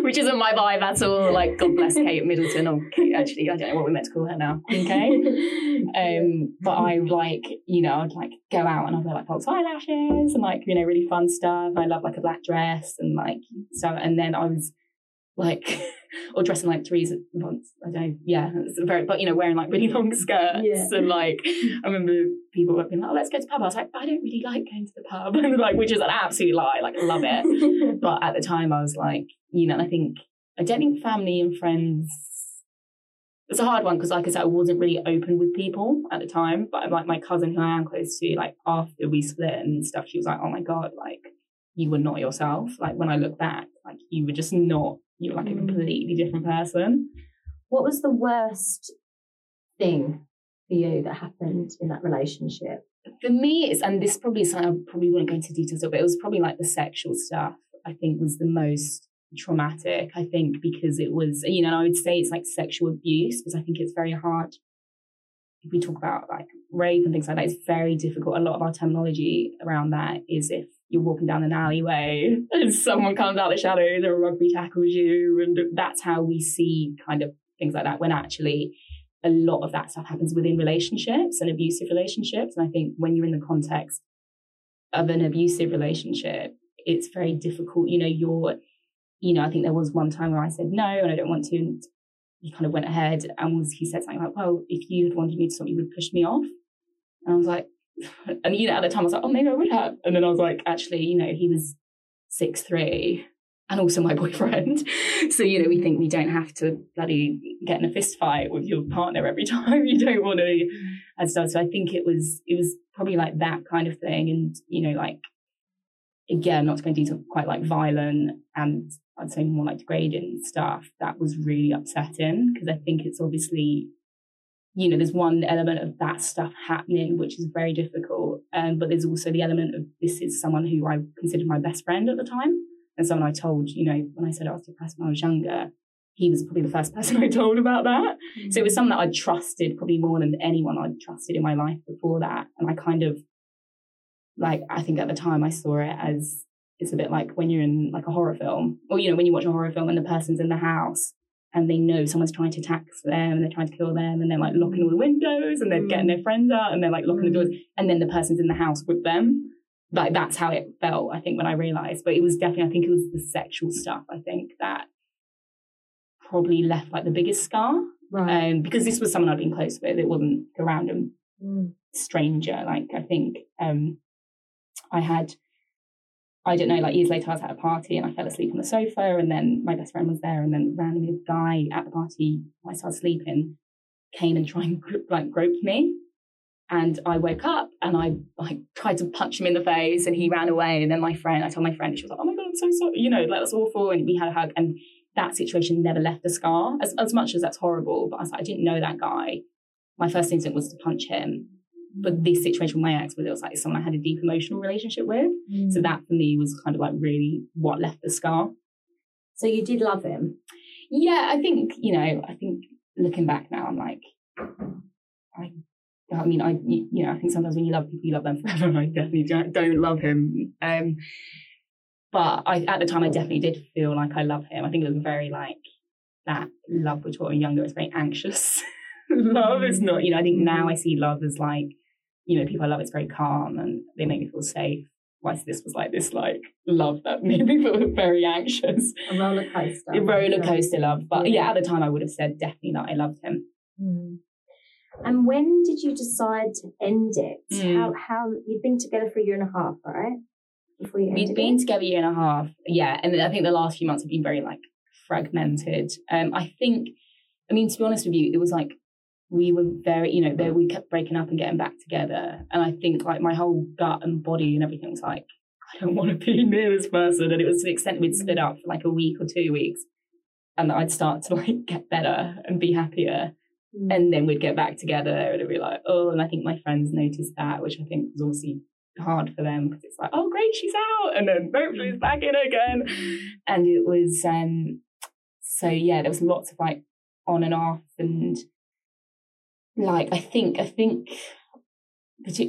Which isn't my vibe at all. Like, God bless Kate Middleton, or Kate, actually, I don't know what we're meant to call her now. Okay. um, but I like, you know, I'd like go out and I'd wear like false eyelashes and like, you know, really fun stuff. I love like a black dress and like, so, and then I was like or dressing like Teresa once. I don't know. Yeah, it's very but you know, wearing like really long skirts yeah. and like I remember people being like, oh, let's go to the pub. I was like, I don't really like going to the pub. and like which is an absolute lie. Like love it. but at the time I was like, you know, and I think I don't think family and friends it's a hard one because, like I said, I wasn't really open with people at the time. But like my cousin, who I am close to, like after we split and stuff, she was like, "Oh my god, like you were not yourself. Like when I look back, like you were just not, you were like a Mm. completely different person. What was the worst thing for you that happened in that relationship? For me, it's, and this probably is something I probably wouldn't go into details of, but it was probably like the sexual stuff, I think was the most traumatic, I think, because it was, you know, I would say it's like sexual abuse, because I think it's very hard. If we talk about like rape and things like that, it's very difficult. A lot of our terminology around that is if you're walking down an alleyway and someone comes out of the shadows or rugby tackles you, and that's how we see kind of things like that. When actually, a lot of that stuff happens within relationships and abusive relationships. And I think when you're in the context of an abusive relationship, it's very difficult. You know, you're, you know, I think there was one time where I said no and I don't want to. And he kind of went ahead and was, he said something like, well, if you had wanted me to stop, you would pushed me off. And I was like, and you know, at the time I was like, oh, maybe I would have. And then I was like, actually, you know, he was six three and also my boyfriend. So, you know, we think we don't have to bloody get in a fist fight with your partner every time you don't want to and stuff. So I think it was it was probably like that kind of thing. And, you know, like again, not going to go into detail, quite like violent and I'd say more like degrading stuff, that was really upsetting because I think it's obviously you know, there's one element of that stuff happening, which is very difficult. Um, but there's also the element of this is someone who I considered my best friend at the time. And someone I told, you know, when I said I was depressed when I was younger, he was probably the first person I told about that. So it was someone that I trusted probably more than anyone I'd trusted in my life before that. And I kind of, like, I think at the time I saw it as it's a bit like when you're in like a horror film, or, you know, when you watch a horror film and the person's in the house and they know someone's trying to tax them and they're trying to kill them and they're like locking all the windows and they're Mm. getting their friends out and they're like locking the doors and then the person's in the house with them. Like that's how it felt, I think, when I realized. But it was definitely, I think it was the sexual stuff, I think, that probably left like the biggest scar. Right. Um, because this was someone I'd been close with. It wasn't a random Mm. stranger. Like I think um I had I don't know, like years later I was at a party and I fell asleep on the sofa and then my best friend was there and then randomly a guy at the party while I started sleeping came and tried and like groped me. And I woke up and I like tried to punch him in the face and he ran away. And then my friend, I told my friend, she was like, Oh my god, I'm so sorry, you know, like that's awful. And we had a hug and that situation never left a scar. As as much as that's horrible, but I was like, I didn't know that guy. My first instinct was to punch him. But this situation with my ex was it was like someone I had a deep emotional relationship with. Mm. So that for me was kind of like really what left the scar. So you did love him. Yeah, I think, you know, I think looking back now, I'm like, I, I mean, I, you you know, I think sometimes when you love people, you love them forever. I definitely don't, don't love him. Um, but I, at the time, I definitely did feel like I love him. I think it was very like that love, which when we were younger, was very anxious. love is not, you know, I think now I see love as like, you know, people I love it's very calm and they make me feel safe. Whilst this was like this like love that made me feel very anxious. A roller coaster. A roller coaster love. But Yeah. yeah, at the time I would have said definitely that I loved him. Mm. And when did you decide to end it? Mm. How how you've been together for a year and a half, right? Before you We'd been it? together a year and a half. Yeah. And I think the last few months have been very like fragmented. Um, I think I mean to be honest with you, it was like we were very, you know, there we kept breaking up and getting back together. And I think like my whole gut and body and everything was like, I don't want to be near this person. And it was to the extent we'd split up for like a week or two weeks. And I'd start to like get better and be happier. Mm. and then we'd get back together and it'd be like, oh, and I think my friends noticed that, which I think was obviously hard for them because it's like, oh, great, she's out, and then boom, she's back in again, and it was, um, so yeah, there was lots of like on and off, and like I think, I think,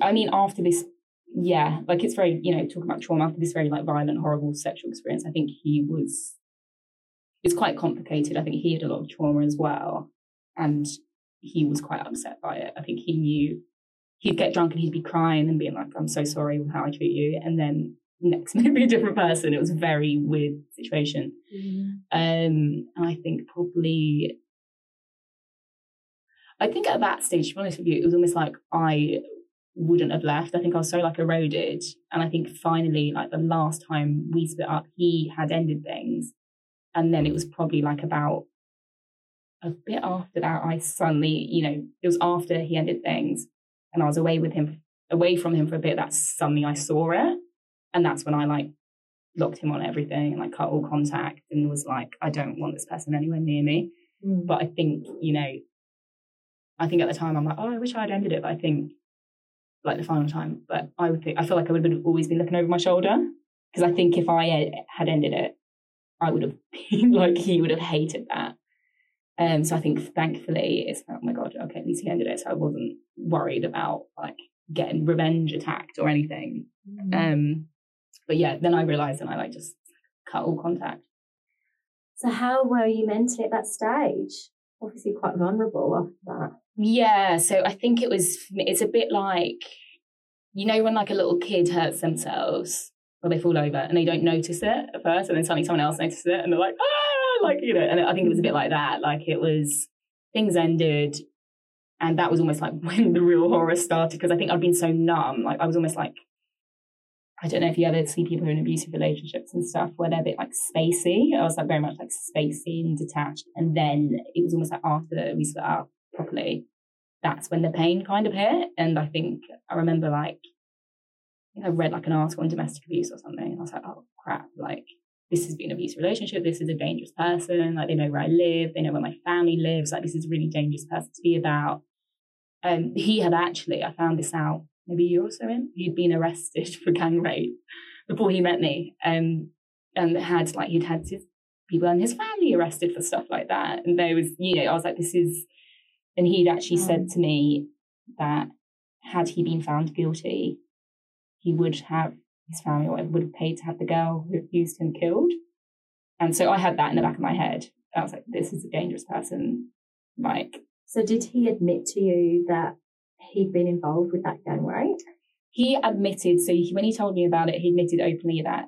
I mean, after this, yeah, like it's very, you know, talking about trauma after this very like violent, horrible sexual experience, I think he was. It's quite complicated. I think he had a lot of trauma as well, and he was quite upset by it. I think he knew he'd get drunk and he'd be crying and being like, I'm so sorry with how I treat you. And then next maybe a different person. It was a very weird situation. Mm. Um, and I think probably, I think at that stage, to be honest with you, it was almost like I wouldn't have left. I think I was so like eroded. And I think finally, like the last time we split up, he had ended things. And then it was probably like about a bit after that, I suddenly, you know, it was after he ended things and I was away with him, away from him for a bit. That's suddenly I saw it. And that's when I like locked him on everything and like cut all contact and was like, I don't want this person anywhere near me. Mm. But I think, you know, I think at the time I'm like, oh, I wish I'd ended it. But I think like the final time, but I would think, I feel like I would have always been looking over my shoulder because I think if I had ended it, I would have been like, he would have hated that. Um, so I think thankfully it's like, oh my God, okay, at least he ended it. So I wasn't worried about like getting revenge attacked or anything. Mm. Um, but yeah, then I realized and I like just cut all contact. so how were you mentally at that stage? Obviously quite vulnerable after that. Yeah, so I think it was, it's a bit like, you know, when like a little kid hurts themselves or they fall over and they don't notice it at first and then suddenly someone else notices it and they're like, ah, like, you know, and I think it was a bit like that. Like it was, things ended and that was almost like when the real horror started because I think I'd been so numb. Like I was almost like, I don't know if you ever see people in abusive relationships and stuff where they're a bit like spacey. I was like very much like spacey and detached. And then it was almost like after we split up properly, that's when the pain kind of hit. And I think I remember like, I read like an article on domestic abuse or something. And I was like, oh crap, like this has been an abusive relationship. This is a dangerous person. Like they know where I live. They know where my family lives. Like this is a really dangerous person to be about. Um, he had actually, I found this out maybe a year or so in, he'd been arrested for gang rape before he met me. Um, and had like, he'd had his people and his family arrested for stuff like that. And there was, you know, I was like, this is, and he'd actually said to me that had he been found guilty, he would have his family or whatever would have paid to have the girl who abused him killed. And so I had that in the back of my head. I was like, this is a dangerous person. Like, So did he admit to you that he'd been involved with that gang right? he admitted, so he, when he told me about it, he admitted openly that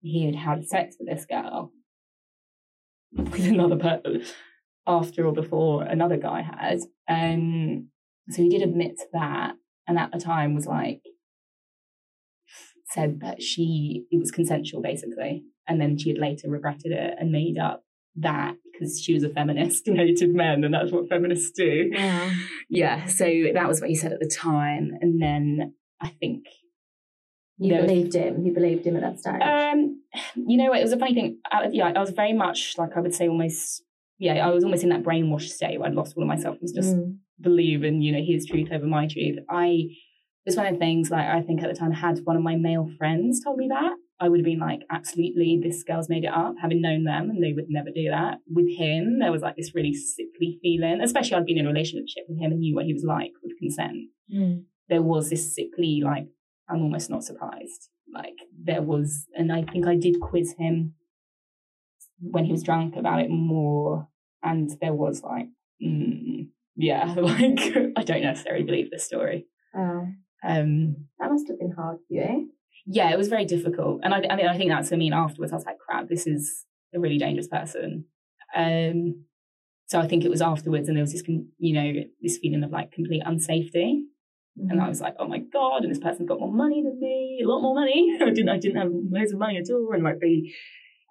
he had had sex with this girl with another person after or before another guy had. Um, so he did admit to that. And at the time was like, said that she, it was consensual basically. And then she had later regretted it and made up that because she was a feminist and hated men and that's what feminists do. Yeah. Yeah. So that was what he said at the time. And then I think You No. believed him. You believed him at that stage. Um, you know, it was a funny thing. I, yeah, I was very much like I would say almost. Yeah, I was almost in that brainwashed state where I'd lost all of myself and was just Mm. believe in you know his truth over my truth. I it was one of the things like I think at the time had one of my male friends told me that I would have been like absolutely this girl's made it up having known them and they would never do that. With him there was like this really sickly feeling, especially I'd been in a relationship with him and knew what he was like with consent. Mm. There was this sickly like I'm almost not surprised. Like there was, and I think I did quiz him when he was drunk about it more, and there was like, mm, yeah, like I don't necessarily believe this story. Oh, Um, that must have been hard for you. Yeah, it was very difficult, and I, I mean, I think that's what I mean. Afterwards, I was like, crap, this is a really dangerous person. Um, so I think it was afterwards, and there was this, you know, this feeling of like complete unsafety. And I was like, oh my God, and this person's got more money than me, a lot more money. I didn't I didn't have loads of money at all. And like the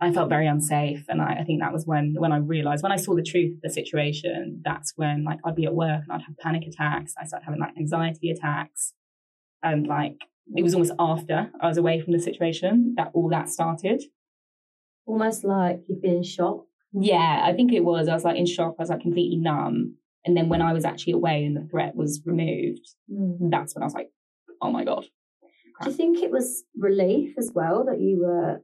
I felt very unsafe. And I, I think that was when when I realized when I saw the truth of the situation, that's when like I'd be at work and I'd have panic attacks. I started having like anxiety attacks. And like it was almost after I was away from the situation that all that started. Almost like you've been in shock. Yeah, I think it was. I was like in shock. I was like completely numb. And then when I was actually away and the threat was removed, Mm. that's when I was like, oh my God. Do you think it was relief as well that you were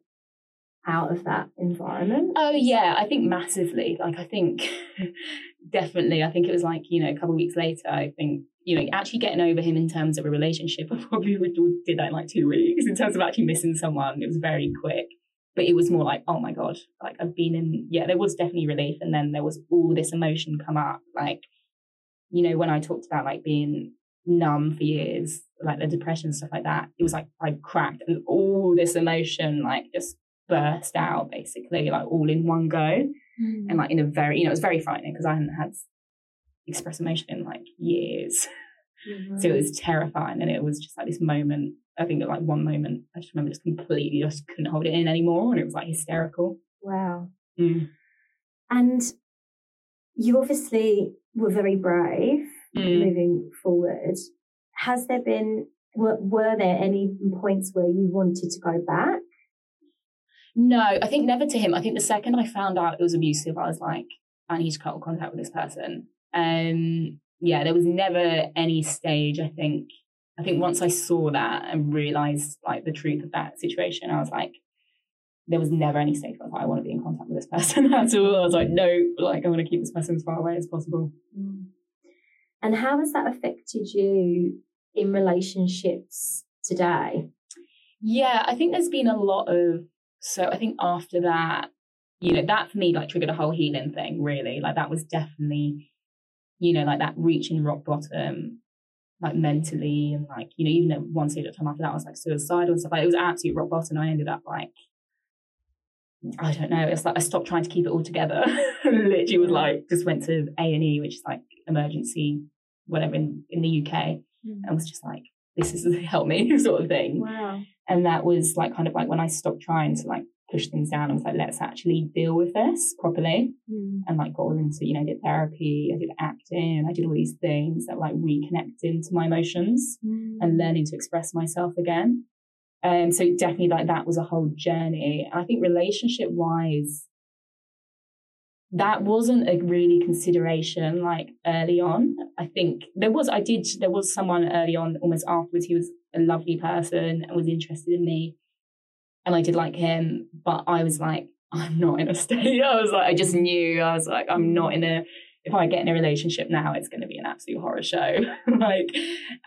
out of that environment? Oh yeah, I think massively. Like I think definitely. I think it was like you know a couple of weeks later. I think you know actually getting over him in terms of a relationship. I probably would, would- did that in like two weeks. In terms of actually missing someone, it was very quick. But it was more like oh my god, like I've been in. Yeah, there was definitely relief, and then there was all this emotion come up. Like you know when I talked about like being numb for years, like the depression and stuff like that. It was like I cracked, and all this emotion like just burst out basically like all in one go mm. and like in a very you know it was very frightening because I hadn't had express emotion in like years so it was terrifying and it was just like this moment I think at like one moment I just remember just completely just couldn't hold it in anymore and it was like hysterical wow. Mm. And you obviously were very brave Mm. moving forward. Has there been, were, were there any points where you wanted to go back? No, I think never to him. I think the second I found out it was abusive, I was like, I need to cut contact with this person. Um, yeah, there was never any stage. I think. I think once I saw that and realized like the truth of that situation, I was like, there was never any stage where I was like, I want to be in contact with this person at all. I was like, no, like I want to keep this person as far away as possible. Mm. And how has that affected you in relationships today? Yeah, I think there's been a lot of so I think after that, you know, that for me like triggered a whole healing thing, really. Like that was definitely, you know, like that reaching rock bottom, like mentally and like, you know, even at one stage at time after that I was like suicidal and stuff. Like it was absolute rock bottom. I ended up like I don't know. It's like I stopped trying to keep it all together. Literally was like just went to A and E, which is like emergency, whatever in, in the UK, mm. and was just like, this is the help me sort of thing. Wow. And that was like kind of like when I stopped trying to like push things down, I was like, let's actually deal with this properly. Mm. And like got all into, you know, did therapy, I did acting, I did all these things that like reconnecting to my emotions mm. and learning to express myself again. Um, so definitely like that was a whole journey. And I think relationship wise, that wasn't a really consideration like early on. I think there was, I did, there was someone early on almost afterwards. He was a lovely person and was interested in me. And I did like him, but I was like, I'm not in a state. I was like, I just knew, I was like, I'm not in a, if I get in a relationship now, it's going to be an absolute horror show. like,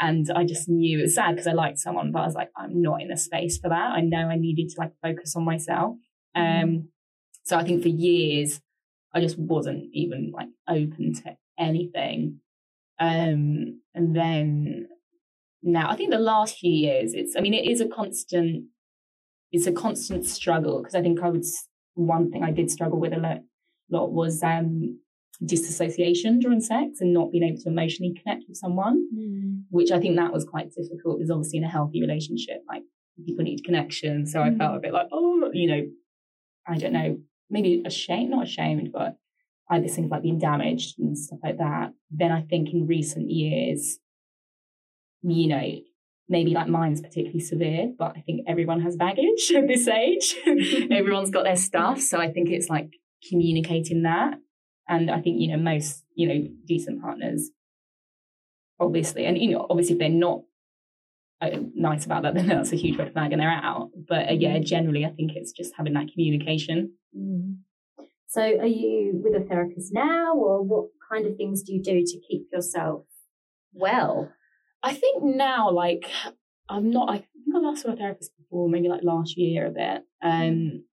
and I just knew it was sad because I liked someone, but I was like, I'm not in a space for that. I know I needed to like focus on myself. Mm-hmm. Um, so I think for years, I just wasn't even like open to anything. Um, and then now I think the last few years, it's, I mean, it is a constant, it's a constant struggle because I think I would, one thing I did struggle with a lot, lot was, um, disassociation during sex and not being able to emotionally connect with someone, mm. which I think that was quite difficult because obviously in a healthy relationship, like people need connection. So mm. I felt a bit like, oh, you know, I don't know, maybe ashamed, not ashamed, but I this thing like being damaged and stuff like that. Then I think in recent years, you know, maybe like mine's particularly severe, but I think everyone has baggage at this age. Everyone's got their stuff. So I think it's like communicating that and I think, you know, most, you know, decent partners, obviously, and, you know, obviously if they're not uh, nice about that, then that's a huge red flag and they're out. But uh, yeah, mm. generally, I think it's just having that communication. Mm. So are you with a therapist now or what kind of things do you do to keep yourself well? I think now, like, I'm not, I think I last saw a therapist before, maybe like last year a bit. Um,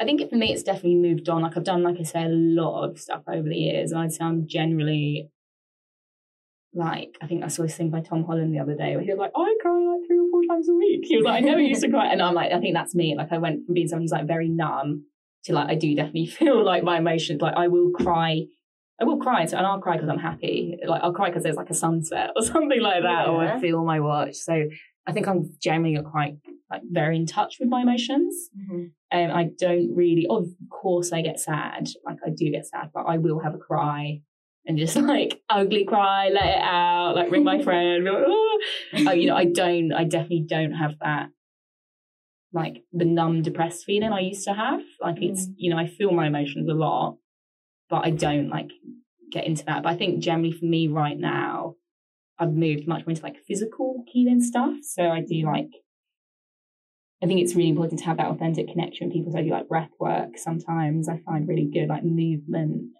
I think for me, it's definitely moved on. Like I've done, like I say, a lot of stuff over the years. And I'd say I'm generally like, I think I saw this thing by Tom Holland the other day where he was like, I cry like three or four times a week. He was like, I never used to cry. And I'm like, I think that's me. Like I went from being someone who's like very numb to like, I do definitely feel like my emotions, like I will cry. I will cry, so, and I'll cry because I'm happy. Like I'll cry because there's like a sunset or something like that, yeah. or I feel my watch. So I think I'm generally quite like very in touch with my emotions. Mm-hmm. Um, I don't really, of course, I get sad. Like I do get sad, but I will have a cry and just like ugly cry, let it out, like ring my friend. Like, oh. oh, you know, I don't, I definitely don't have that like the numb, depressed feeling I used to have. Like it's, mm. you know, I feel my emotions a lot, but I don't like get into that. But I think generally for me right now, I've moved much more into like physical healing stuff. So I do mm-hmm. like I think it's really important to have that authentic connection with people. So I do like breath work sometimes. I find really good like movement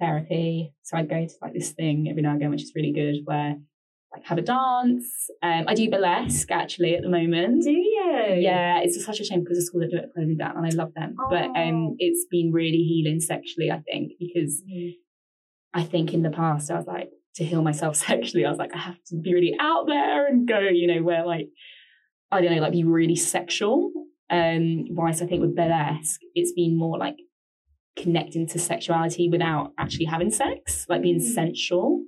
therapy. So I go to like this thing every now and again, which is really good, where like have a dance. Um, I do burlesque actually at the moment. Do you? Yeah, it's such a shame because the school that do it closing down, and I love them. Oh. But um, it's been really healing sexually, I think, because mm. I think in the past I was like to heal myself sexually, I was like I have to be really out there and go, you know, where like I don't know, like be really sexual. Um, whilst I think with burlesque, it's been more like connecting to sexuality without actually having sex, like being mm. sensual.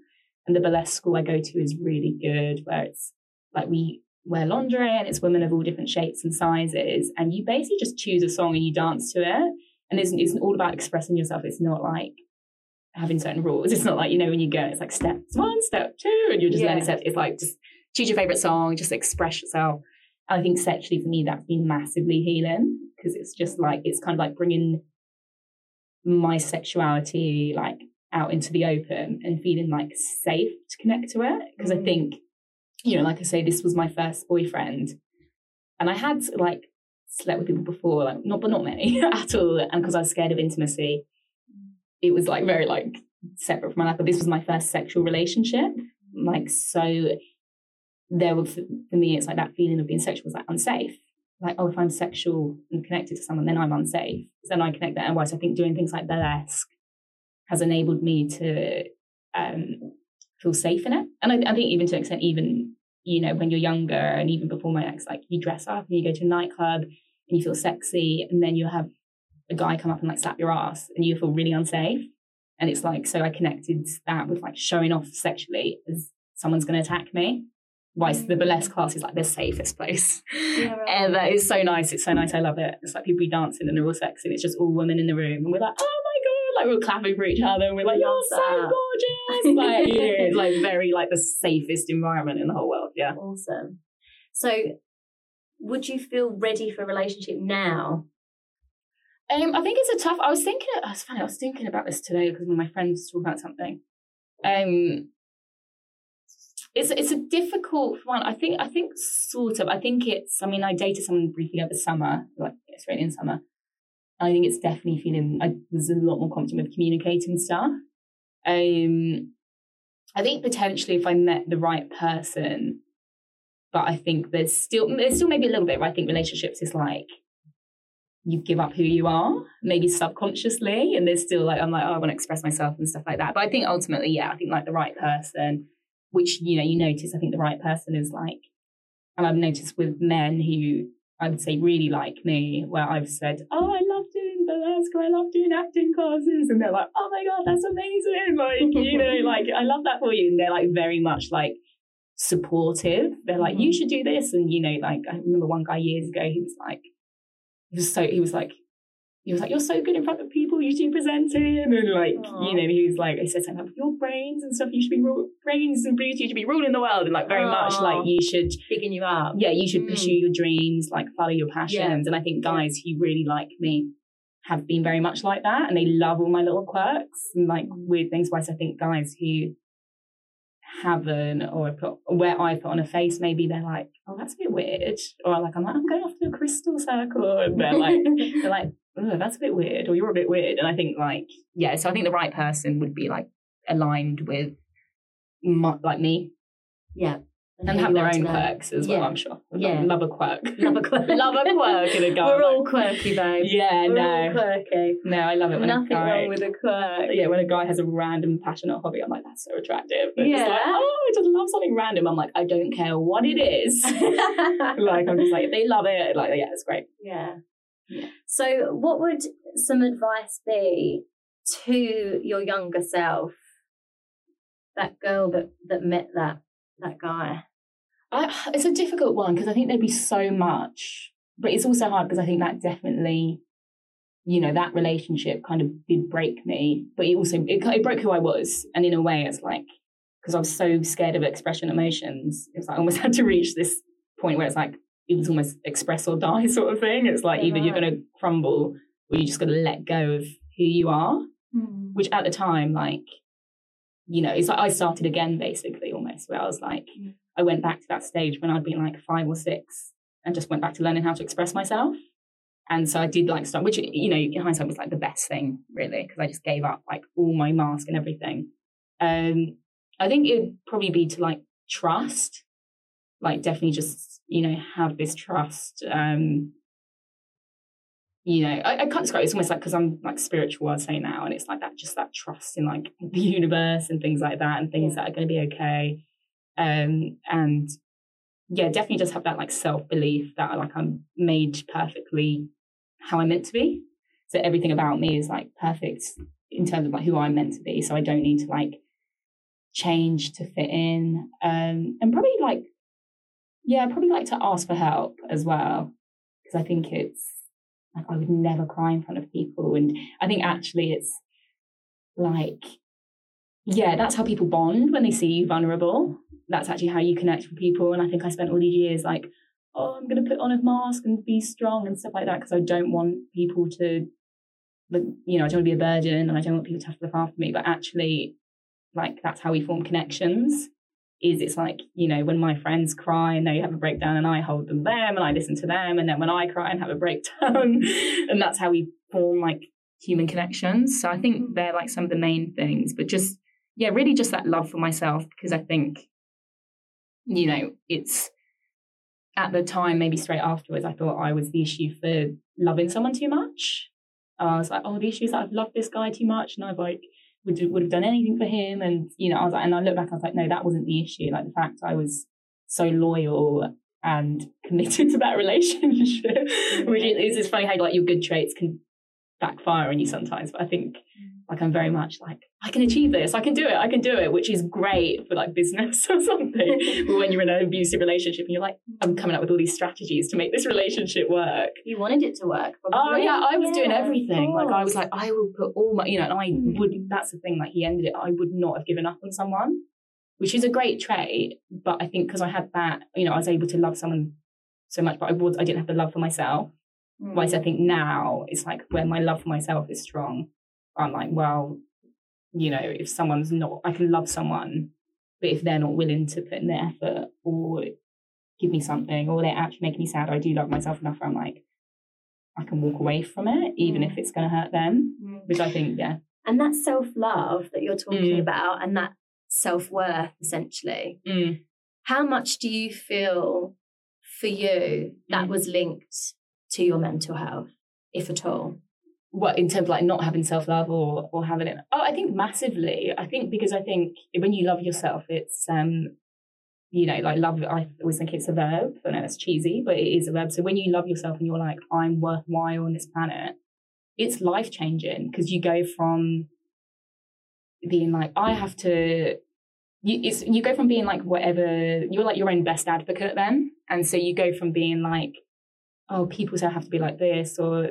And the burlesque school I go to is really good, where it's like we wear lingerie and it's women of all different shapes and sizes, and you basically just choose a song and you dance to it. And it's, it's all about expressing yourself. It's not like having certain rules. It's not like, you know, when you go, it's like step one, step two, and you're just yeah. learning steps. It's like just choose your favorite song, just express yourself. I think sexually for me, that's been massively healing because it's just like it's kind of like bringing my sexuality like out into the open and feeling like safe to connect to it because Mm. I think you know like I say this was my first boyfriend and I had like slept with people before like not but not many at all and because I was scared of intimacy it was like very like separate from my life but this was my first sexual relationship like so there was for me it's like that feeling of being sexual was like unsafe like oh if i'm sexual and connected to someone then i'm unsafe So then i connect that and why. so i think doing things like burlesque has enabled me to um feel safe in it. And I, I think even to an extent even you know when you're younger and even before my ex like you dress up and you go to a nightclub and you feel sexy and then you have a guy come up and like slap your ass and you feel really unsafe. And it's like so i connected that with like showing off sexually as someone's going to attack me. Whilst the burlesque class is like the safest place Yeah, right. ever. It's so nice. It's so nice. I love it. It's like people be dancing and they're all sexy and it's just all women in the room and we're like oh like we're clapping for each other and we're like you're so gorgeous like you know, it's like very like the safest environment in the whole world yeah Awesome. So, would you feel ready for a relationship now? Um, I think it's a tough. I was thinking. I was funny. I was thinking about this today because one of my friends was talking about something. Um, it's it's a difficult one. I think. I think sort of. I think it's. I mean, I dated someone briefly over summer, like Australian summer. I think it's definitely feeling. I was a lot more confident with communicating stuff. Um, I think potentially if I met the right person, but I think there's still there's still maybe a little bit. Where I think relationships is like you give up who you are, maybe subconsciously, and there's still like I'm like, oh, I want to express myself and stuff like that. But I think ultimately, yeah, I think like the right person, which you know, you notice, I think the right person is like, and I've noticed with men who I would say really like me, where I've said, oh, I love I love doing acting classes, and they're like, oh my god, that's amazing, like you know, like I love that for you, and they're like very much like supportive. They're like, you should do this, and you know, like I remember one guy years ago, he was like he was so he was like he was like you're so good in front of people. You should be presenting and like Aw. you know he was like I said something like your brains and stuff. You should be ru- brains and beauty. You should be ruling the world. And like very much like you should Picking you up. yeah you should Mm. pursue your dreams like follow your passions. And I think guys who really like me have been very much like that and they love all my little quirks and like weird things whereas I think guys who haven't or put where I put on a face maybe they're like oh that's a bit weird or like I'm like I'm going off to a crystal circle and they're like they're like oh that's a bit weird or you're a bit weird and I think like yeah so I think the right person would be like aligned with my, like me yeah. And who have their own quirks as well Yeah. I'm sure Yeah. love a quirk Love a quirk. love a quirk in a guy We're all quirky, babe. yeah We're no quirky. no I love it when Nothing a guy wrong with a quirk. yeah, when a guy has a random passionate hobby, I'm like, that's so attractive. But it's Yeah. like, oh, I just love something random. I'm like, I don't care what it is. like, I'm just like, if they love it, like, yeah, it's great. yeah. Yeah. So, what would some advice be to your younger self? That girl that that met that that guy. I, it's a difficult one because I think there'd be so much, but it's also hard because I think that definitely, you know, that relationship kind of did break me, but it also it, it broke who I was, and in a way, it's like because I was so scared of expression emotions, it's like I almost had to reach this point where it's like it was almost express or die sort of thing. It's like either you're going to crumble or you're just got to let go of who you are hmm. which at the time, like, you know, it's like I started again basically where I was like, Mm. I went back to that stage when I'd been like five or six and just went back to learning how to express myself. And so I did like start, which, you know, in hindsight was like the best thing really, because I just gave up like all my mask and everything. Um, I think it'd probably be to like trust, like definitely just, you know, have this trust. Um, you know, I, I can't describe it. It's almost like because I'm like spiritual, I'd say now, and it's like that, just that trust in like the universe and things like that, and things that are going to be okay. Um, and yeah, definitely just have that like self belief that like I'm made perfectly how I'm meant to be. So everything about me is like perfect in terms of like who I'm meant to be. So I don't need to like change to fit in. Um, and probably like, yeah, probably like to ask for help as well because I think it's like I would never cry in front of people, and I think actually it's like, yeah, that's how people bond when they see you vulnerable. That's actually how you connect with people. And I think I spent all these years like oh, I'm going to put on a mask and be strong and stuff like that because I don't want people to, you know, I don't want to be a burden and I don't want people to have to look after me. But actually, like that's how we form connections. Is it's like you know when my friends cry and they have a breakdown and I hold them them and I listen to them and then when I cry and have a breakdown and that's how we form like human connections. So I think mm. they're like some of the main things, but just yeah, really just that love for myself because I think you know it's at the time, maybe straight afterwards, I thought I was the issue for loving someone too much. Uh, I was like, oh, the issue is that I've loved this guy too much, and I've like would would have done anything for him, and you know, I was like, and I look back, I was like, no, that wasn't the issue. Like the fact I was so loyal and committed to that relationship, which is, it's funny how like your good traits can backfire on you sometimes. But I think like I'm very much like I can achieve this, I can do it, I can do it, which is great for like business or something. but when you're in an abusive relationship and you're like, I'm coming up with all these strategies to make this relationship work. You wanted it to work. Probably. Oh yeah, I was yeah, doing everything. Like I was like, I will put all my, you know, and I mm. would. That's the thing. Like he ended it. I would not have given up on someone, which is a great trait. But I think because I had that, you know, I was able to love someone so much, but I was I didn't have the love for myself. Mm. Whereas I think now it's like where my love for myself is strong I'm like, well, you know, if someone's not, I can love someone, but if they're not willing to put in the effort or give me something or they actually make me sad, I do love myself enough where I'm like, I can walk away from it, even mm. if it's going to hurt them, mm. which I think, yeah. And that self love that you're talking mm. about and that self worth, essentially, mm. how much do you feel for you that mm. was linked to your mental health, if at all? What in terms of like not having self love or or having it? Oh I think massively. I think because I think when you love yourself it's um you know like love I always think it's a verb. I know it's cheesy but it is a verb. So when you love yourself and you're like I'm worthwhile on this planet it's life changing because you go from being like I have to you you go from being like whatever you're like your own best advocate then. And so you go from being like oh people say I have to be like this or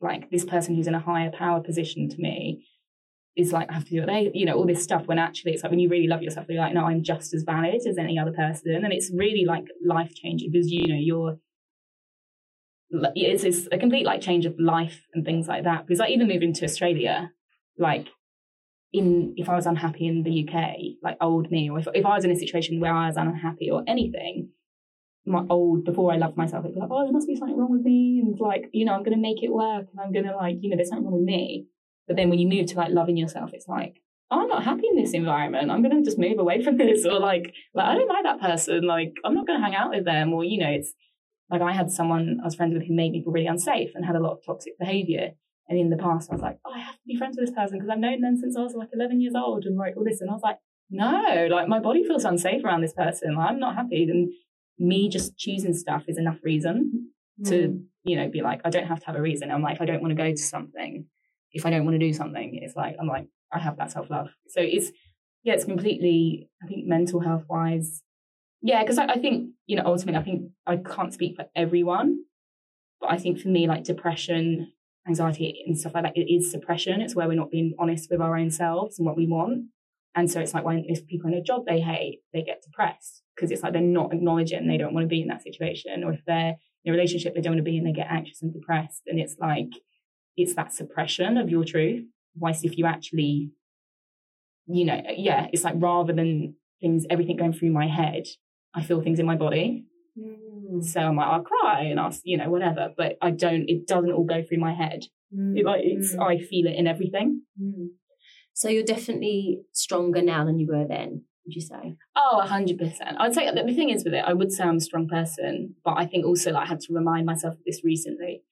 like this person who's in a higher power position to me is like I have to do what they, you know, all this stuff. When actually, it's like when you really love yourself, you're like, no, I'm just as valid as any other person, and it's really like life changing because you know you're. It's, it's a complete like change of life and things like that. Because like even moving to Australia, like in if I was unhappy in the UK, like old me, or if if I was in a situation where I was unhappy or anything, my old before I loved myself, I'd be like, oh, there must be something wrong with me, and like, you know, I'm gonna make it work, and I'm gonna like, you know, there's something wrong with me. But then when you move to like loving yourself, it's like, oh, I'm not happy in this environment. I'm gonna just move away from this, or like, like I don't like that person. Like, I'm not gonna hang out with them, or you know, it's like I had someone I was friends with who made me feel really unsafe and had a lot of toxic behavior. And in the past, I was like, oh, I have to be friends with this person because I've known them since I was like 11 years old and like all this. And I was like, no, like my body feels unsafe around this person. Like, I'm not happy. And me just choosing stuff is enough reason mm. to, you know, be like, I don't have to have a reason. I'm like, I don't want to go to something. If I don't want to do something, it's like, I'm like, I have that self love. So it's, yeah, it's completely, I think mental health wise. Yeah, because I, I think, you know, ultimately, I think I can't speak for everyone, but I think for me, like depression, anxiety, and stuff like that, it is suppression. It's where we're not being honest with our own selves and what we want. And so it's like when if people in a job they hate, they get depressed because it's like they're not acknowledging they don't want to be in that situation. Or if they're in a relationship they don't want to be in, they get anxious and depressed. And it's like it's that suppression of your truth. Whilst if you actually, you know, yeah, it's like rather than things, everything going through my head, I feel things in my body. Mm. So I'm like, I'll cry and I'll, you know, whatever. But I don't, it doesn't all go through my head. Mm. It, like, it's, mm. I feel it in everything. Mm. So you're definitely stronger now than you were then, would you say? Oh, 100%. I'd say the thing is with it, I would say I'm a strong person, but I think also like, I had to remind myself of this recently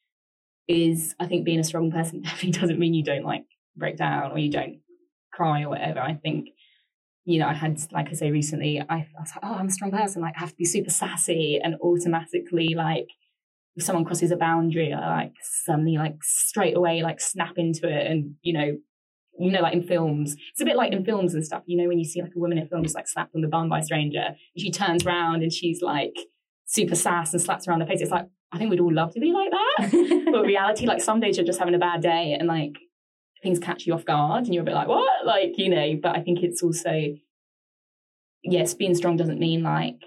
is I think being a strong person definitely doesn't mean you don't like break down or you don't cry or whatever. I think, you know, I had, like I say recently, I, I was like, oh, I'm a strong person. Like, I have to be super sassy and automatically, like, if someone crosses a boundary, I like suddenly, like, straight away, like, snap into it and, you know, you know, like in films. It's a bit like in films and stuff. You know, when you see like a woman in films like slapped on the bum by a stranger, and she turns around and she's like super sass and slaps around the face. It's like I think we'd all love to be like that. but reality, like some days you're just having a bad day and like things catch you off guard and you're a bit like, what? Like, you know, but I think it's also yes, being strong doesn't mean like,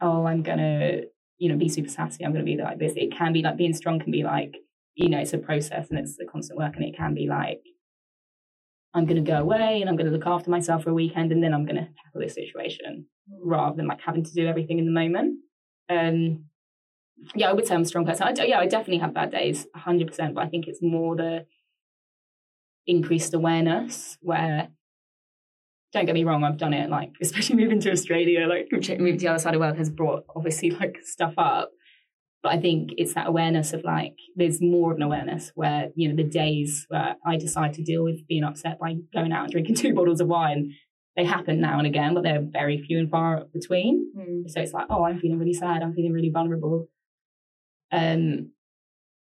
oh, I'm gonna you know, be super sassy. I'm to be like this. It can be like being strong can be like, you know, it's a process and it's a constant work. And it can be like, I'm going to go away and I'm going to look after myself for a weekend and then I'm going to tackle this situation rather than like having to do everything in the moment. Um, yeah, I would say I'm a strong person. I, yeah, I definitely have bad days, 100%. But I think it's more the increased awareness where don't get me wrong, I've done it. Like, especially moving to Australia, like moving to the other side of the world has brought obviously like stuff up. But I think it's that awareness of like, there's more of an awareness where, you know, the days where I decide to deal with being upset by going out and drinking two bottles of wine, they happen now and again, but they're very few and far between. Mm. So it's like, oh, I'm feeling really sad. I'm feeling really vulnerable. Um,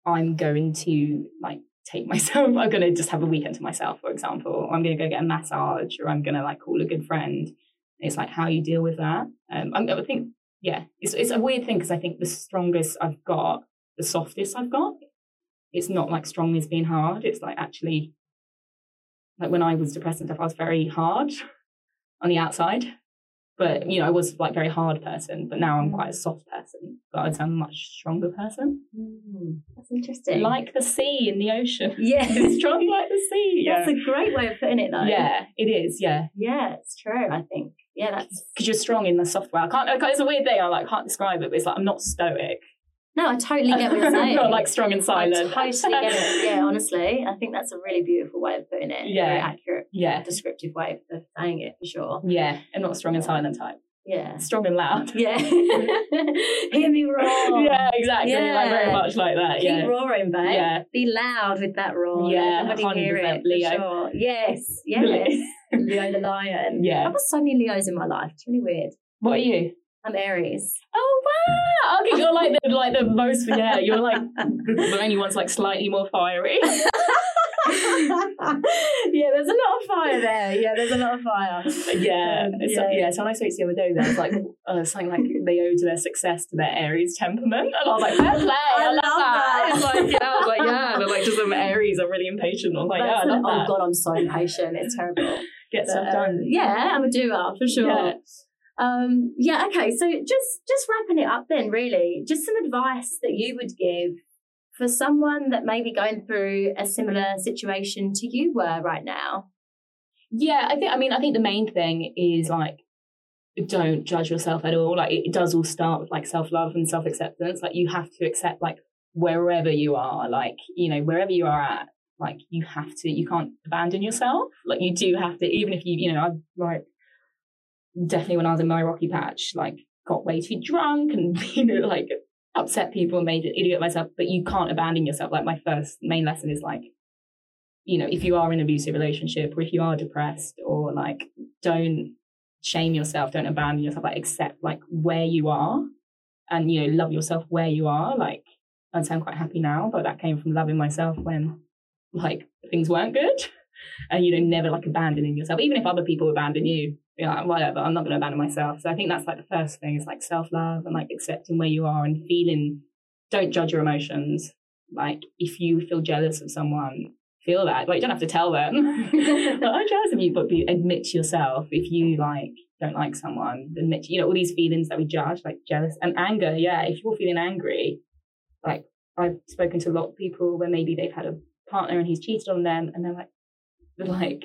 I'm going to like take myself. I'm going to just have a weekend to myself, for example. Or I'm going to go get a massage or I'm going to like call a good friend. It's like how you deal with that. Um, I'm I think, yeah, it's, it's a weird thing because I think the strongest I've got, the softest I've got. It's not like strong is being hard. It's like actually, like when I was depressed and stuff, I was very hard on the outside. But you know, I was like very hard person, but now I'm quite a mm. soft person. But I'd say I'm a much stronger person. Mm, that's interesting. Like the sea in the ocean. Yeah, strong like the sea. That's a great way of putting it, though. Yeah, it is. Yeah, yeah, it's true. I think. Yeah, that's because you're strong in the software. I can't. It's a weird thing. I like can't describe it, but it's like I'm not stoic. No, I totally get what you're saying. Not like strong and silent. I totally get it. Yeah, honestly, I think that's a really beautiful way of putting it. Yeah, Very accurate. Yeah, descriptive way of saying it for sure. Yeah, and not strong and silent type. Yeah, strong and loud. Yeah, hear me roar. Yeah, exactly. Yeah. Like very much like that. Keep yeah. roaring, babe. Yeah, be loud with that roar. Yeah, everybody hear it. Leo. Sure. Yes, yes. Leo the lion. Yeah, I've got so many Leos in my life. It's really weird. What are you? I'm Aries. Oh wow! Okay, you're like the like the most yeah. You're like the only one's like slightly more fiery. yeah, there's a lot of fire there. Yeah, there's a lot of fire. Yeah, um, yeah. So, yeah. So when I spoke to the other day, there was like uh, something like they owe to their success to their Aries temperament, and I was like, fair play. I, I love, love that. that. It's like yeah, I was like yeah, but like just some Aries are really impatient. I was like That's yeah, I love an, that. Oh god, I'm so impatient. It's terrible. Get stuff done. Um, yeah, I'm a doer for sure. Yeah. Um, yeah, okay. So just just wrapping it up then, really, just some advice that you would give for someone that may be going through a similar situation to you were right now. Yeah, I think. I mean, I think the main thing is like don't judge yourself at all. Like it does all start with like self love and self acceptance. Like you have to accept like wherever you are, like you know wherever you are at. Like you have to, you can't abandon yourself. Like you do have to, even if you, you know, I'm like definitely when I was in my rocky patch, like got way too drunk and you know like upset people and made an idiot myself. But you can't abandon yourself. Like my first main lesson is like, you know, if you are in an abusive relationship or if you are depressed or like, don't shame yourself, don't abandon yourself. Like accept like where you are, and you know love yourself where you are. Like say I'm quite happy now, but that came from loving myself when like things weren't good. And you know, never like abandoning yourself, even if other people abandon you, yeah, whatever, I'm not going to abandon myself. So I think that's like the first thing is like self love and like accepting where you are and feeling, don't judge your emotions. Like if you feel jealous of someone, feel that. Like you don't have to tell them, I'm jealous of you, but be, admit to yourself if you like don't like someone, admit, you know, all these feelings that we judge, like jealous and anger. Yeah, if you're feeling angry, like I've spoken to a lot of people where maybe they've had a partner and he's cheated on them and they're like, like,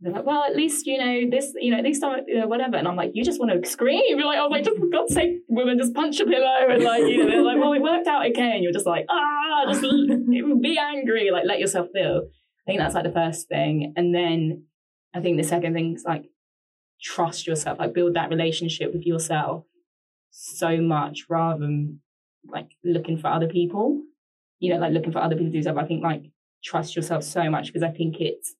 they're like, well, at least, you know, this, you know, at least I'm, you know, whatever. And I'm like, you just want to scream. You're like, I was like, just for God's sake, women, just punch a pillow. And like, you know, they're like, well, it worked out okay. And you're just like, ah, just be angry, like, let yourself feel. I think that's like the first thing. And then I think the second thing is like, trust yourself, like, build that relationship with yourself so much rather than like looking for other people, you know, like looking for other people to do stuff. I think like trust yourself so much because I think it's,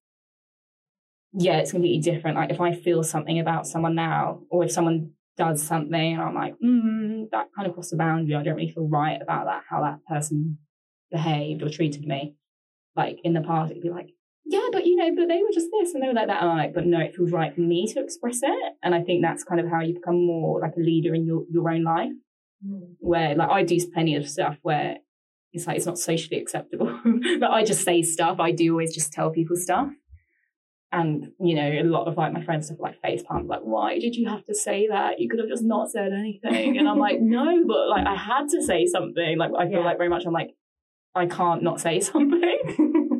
yeah, it's completely different. Like if I feel something about someone now, or if someone does something and I'm like, mm, that kind of crossed the boundary. I don't really feel right about that, how that person behaved or treated me. Like in the past, it'd be like, yeah, but you know, but they were just this and they were like that. And I'm like, but no, it feels right for me to express it. And I think that's kind of how you become more like a leader in your, your own life. Mm. Where like I do plenty of stuff where it's like it's not socially acceptable. but I just say stuff. I do always just tell people stuff and you know, a lot of like my friends stuff like face like, why did you have to say that? You could have just not said anything. And I'm like, no, but like I had to say something. Like I feel Yeah. like very much I'm like, I can't not say something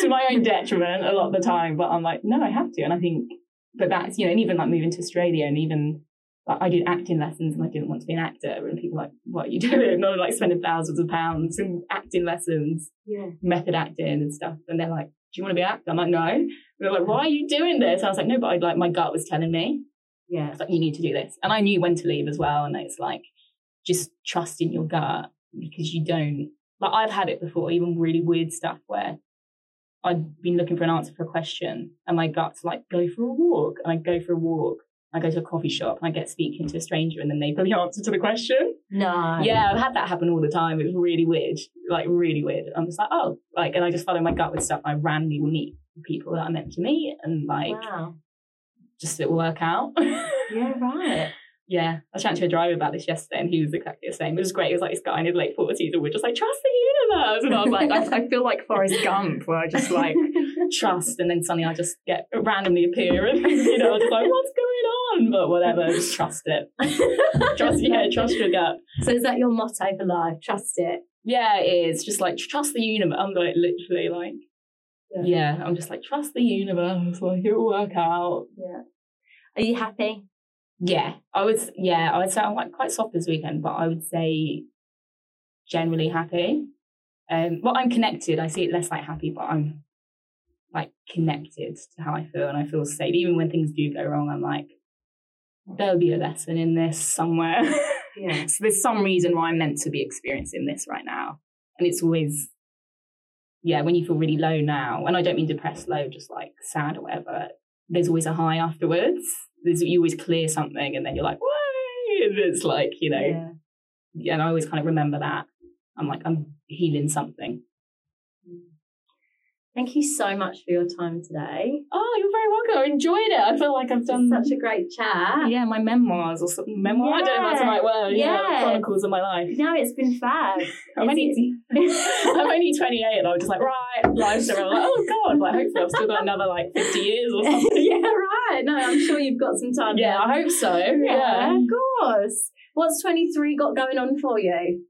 to my own detriment a lot of the time. But I'm like, no, I have to. And I think, but that's you know, and even like moving to Australia and even like I did acting lessons and I didn't want to be an actor. And people like, what are you doing? And I'm like spending thousands of pounds in acting lessons, yeah. method acting and stuff. And they're like, you want to be actor? I'm like, no. They're like, why are you doing this? And I was like, no, but I like my gut was telling me. Yeah. It's like, you need to do this. And I knew when to leave as well. And it's like, just trust in your gut because you don't, like, I've had it before, even really weird stuff where I'd been looking for an answer for a question and my gut's like, go for a walk. And I go for a walk. I go to a coffee shop and I get speaking to a stranger and then they put the answer to the question. No. Yeah, I've had that happen all the time. It was really weird, like really weird. I'm just like, oh, like, and I just follow my gut with stuff. I randomly will meet people that I meant to meet and like, Wow. just it will work out. Yeah, right. Yeah, I was chatting to a driver about this yesterday, and he was exactly the same. It was great. It was like this guy in his late forties, and we're just like, trust the universe. And I was like, I, I feel like Forrest Gump, where I just like trust, and then suddenly I just get randomly appear, and you know, I'm just like, what's going on? But whatever, just trust it. Trust, yeah, trust your gut. so is that your motto for life? Trust it. Yeah, it is just like trust the universe. I'm like literally like, yeah, I'm just like trust the universe. Like it'll work out. Yeah. Are you happy? Yeah, I would. Yeah, I would say I'm like quite soft this weekend, but I would say generally happy. Um, well, I'm connected. I see it less like happy, but I'm like connected to how I feel, and I feel safe. Even when things do go wrong, I'm like, there'll be a lesson in this somewhere. Yeah. so there's some reason why I'm meant to be experiencing this right now, and it's always, yeah, when you feel really low now, and I don't mean depressed low, just like sad or whatever. There's always a high afterwards. There's you always clear something, and then you're like, why? And it's like you know, yeah, and I always kind of remember that. I'm like, I'm healing something. Thank you so much for your time today. Oh, you're very welcome. I enjoyed it. I feel like I've done Such a great chat. yeah, my memoirs or something. Memoir. I don't know if that's the right word. Yeah, Yeah. chronicles of my life. No, it's been fab. I'm only, I'm only 28 and I was just like, right, life's over. I'm like, oh God, like hopefully I've still got another like 50 years or something. yeah, right. No, I'm sure you've got some time. Yeah, I hope so. yeah, Yeah. of course. What's 23 got going on for you?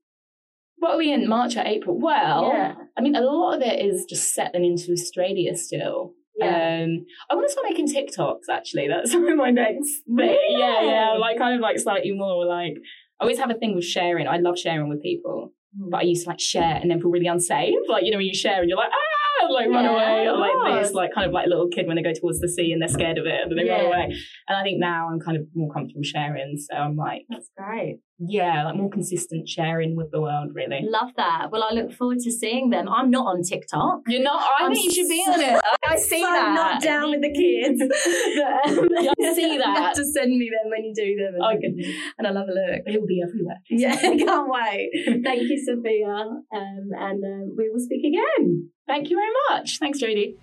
What are we in? March or April? Well, Yeah. I mean, a lot of it is just settling into Australia still. Yeah. Um, I want to start making TikToks. Actually, that's my next thing. Yeah, yeah, like kind of like slightly more like. I always have a thing with sharing. I love sharing with people, but I used to like share and then feel really unsafe. Like you know when you share and you're like ah, like run away, or like this, like kind of like little kid when they go towards the sea and they're scared of it and then they run away. And I think now I'm kind of more comfortable sharing, so I'm like That's great. Yeah, like more consistent sharing with the world. Really, Love that. Well, I look forward to seeing them. I'm not on TikTok. you're not. I think you should be on it. I see so that. not down with the kids. but, um, Yeah, I see you that. have to send me them when you do them, and, I can, and I'll have a look. It will be everywhere. Yeah, can't wait. Thank you, Sofia, um, and um, we will speak again. Thank you very much. Thanks, Jodie.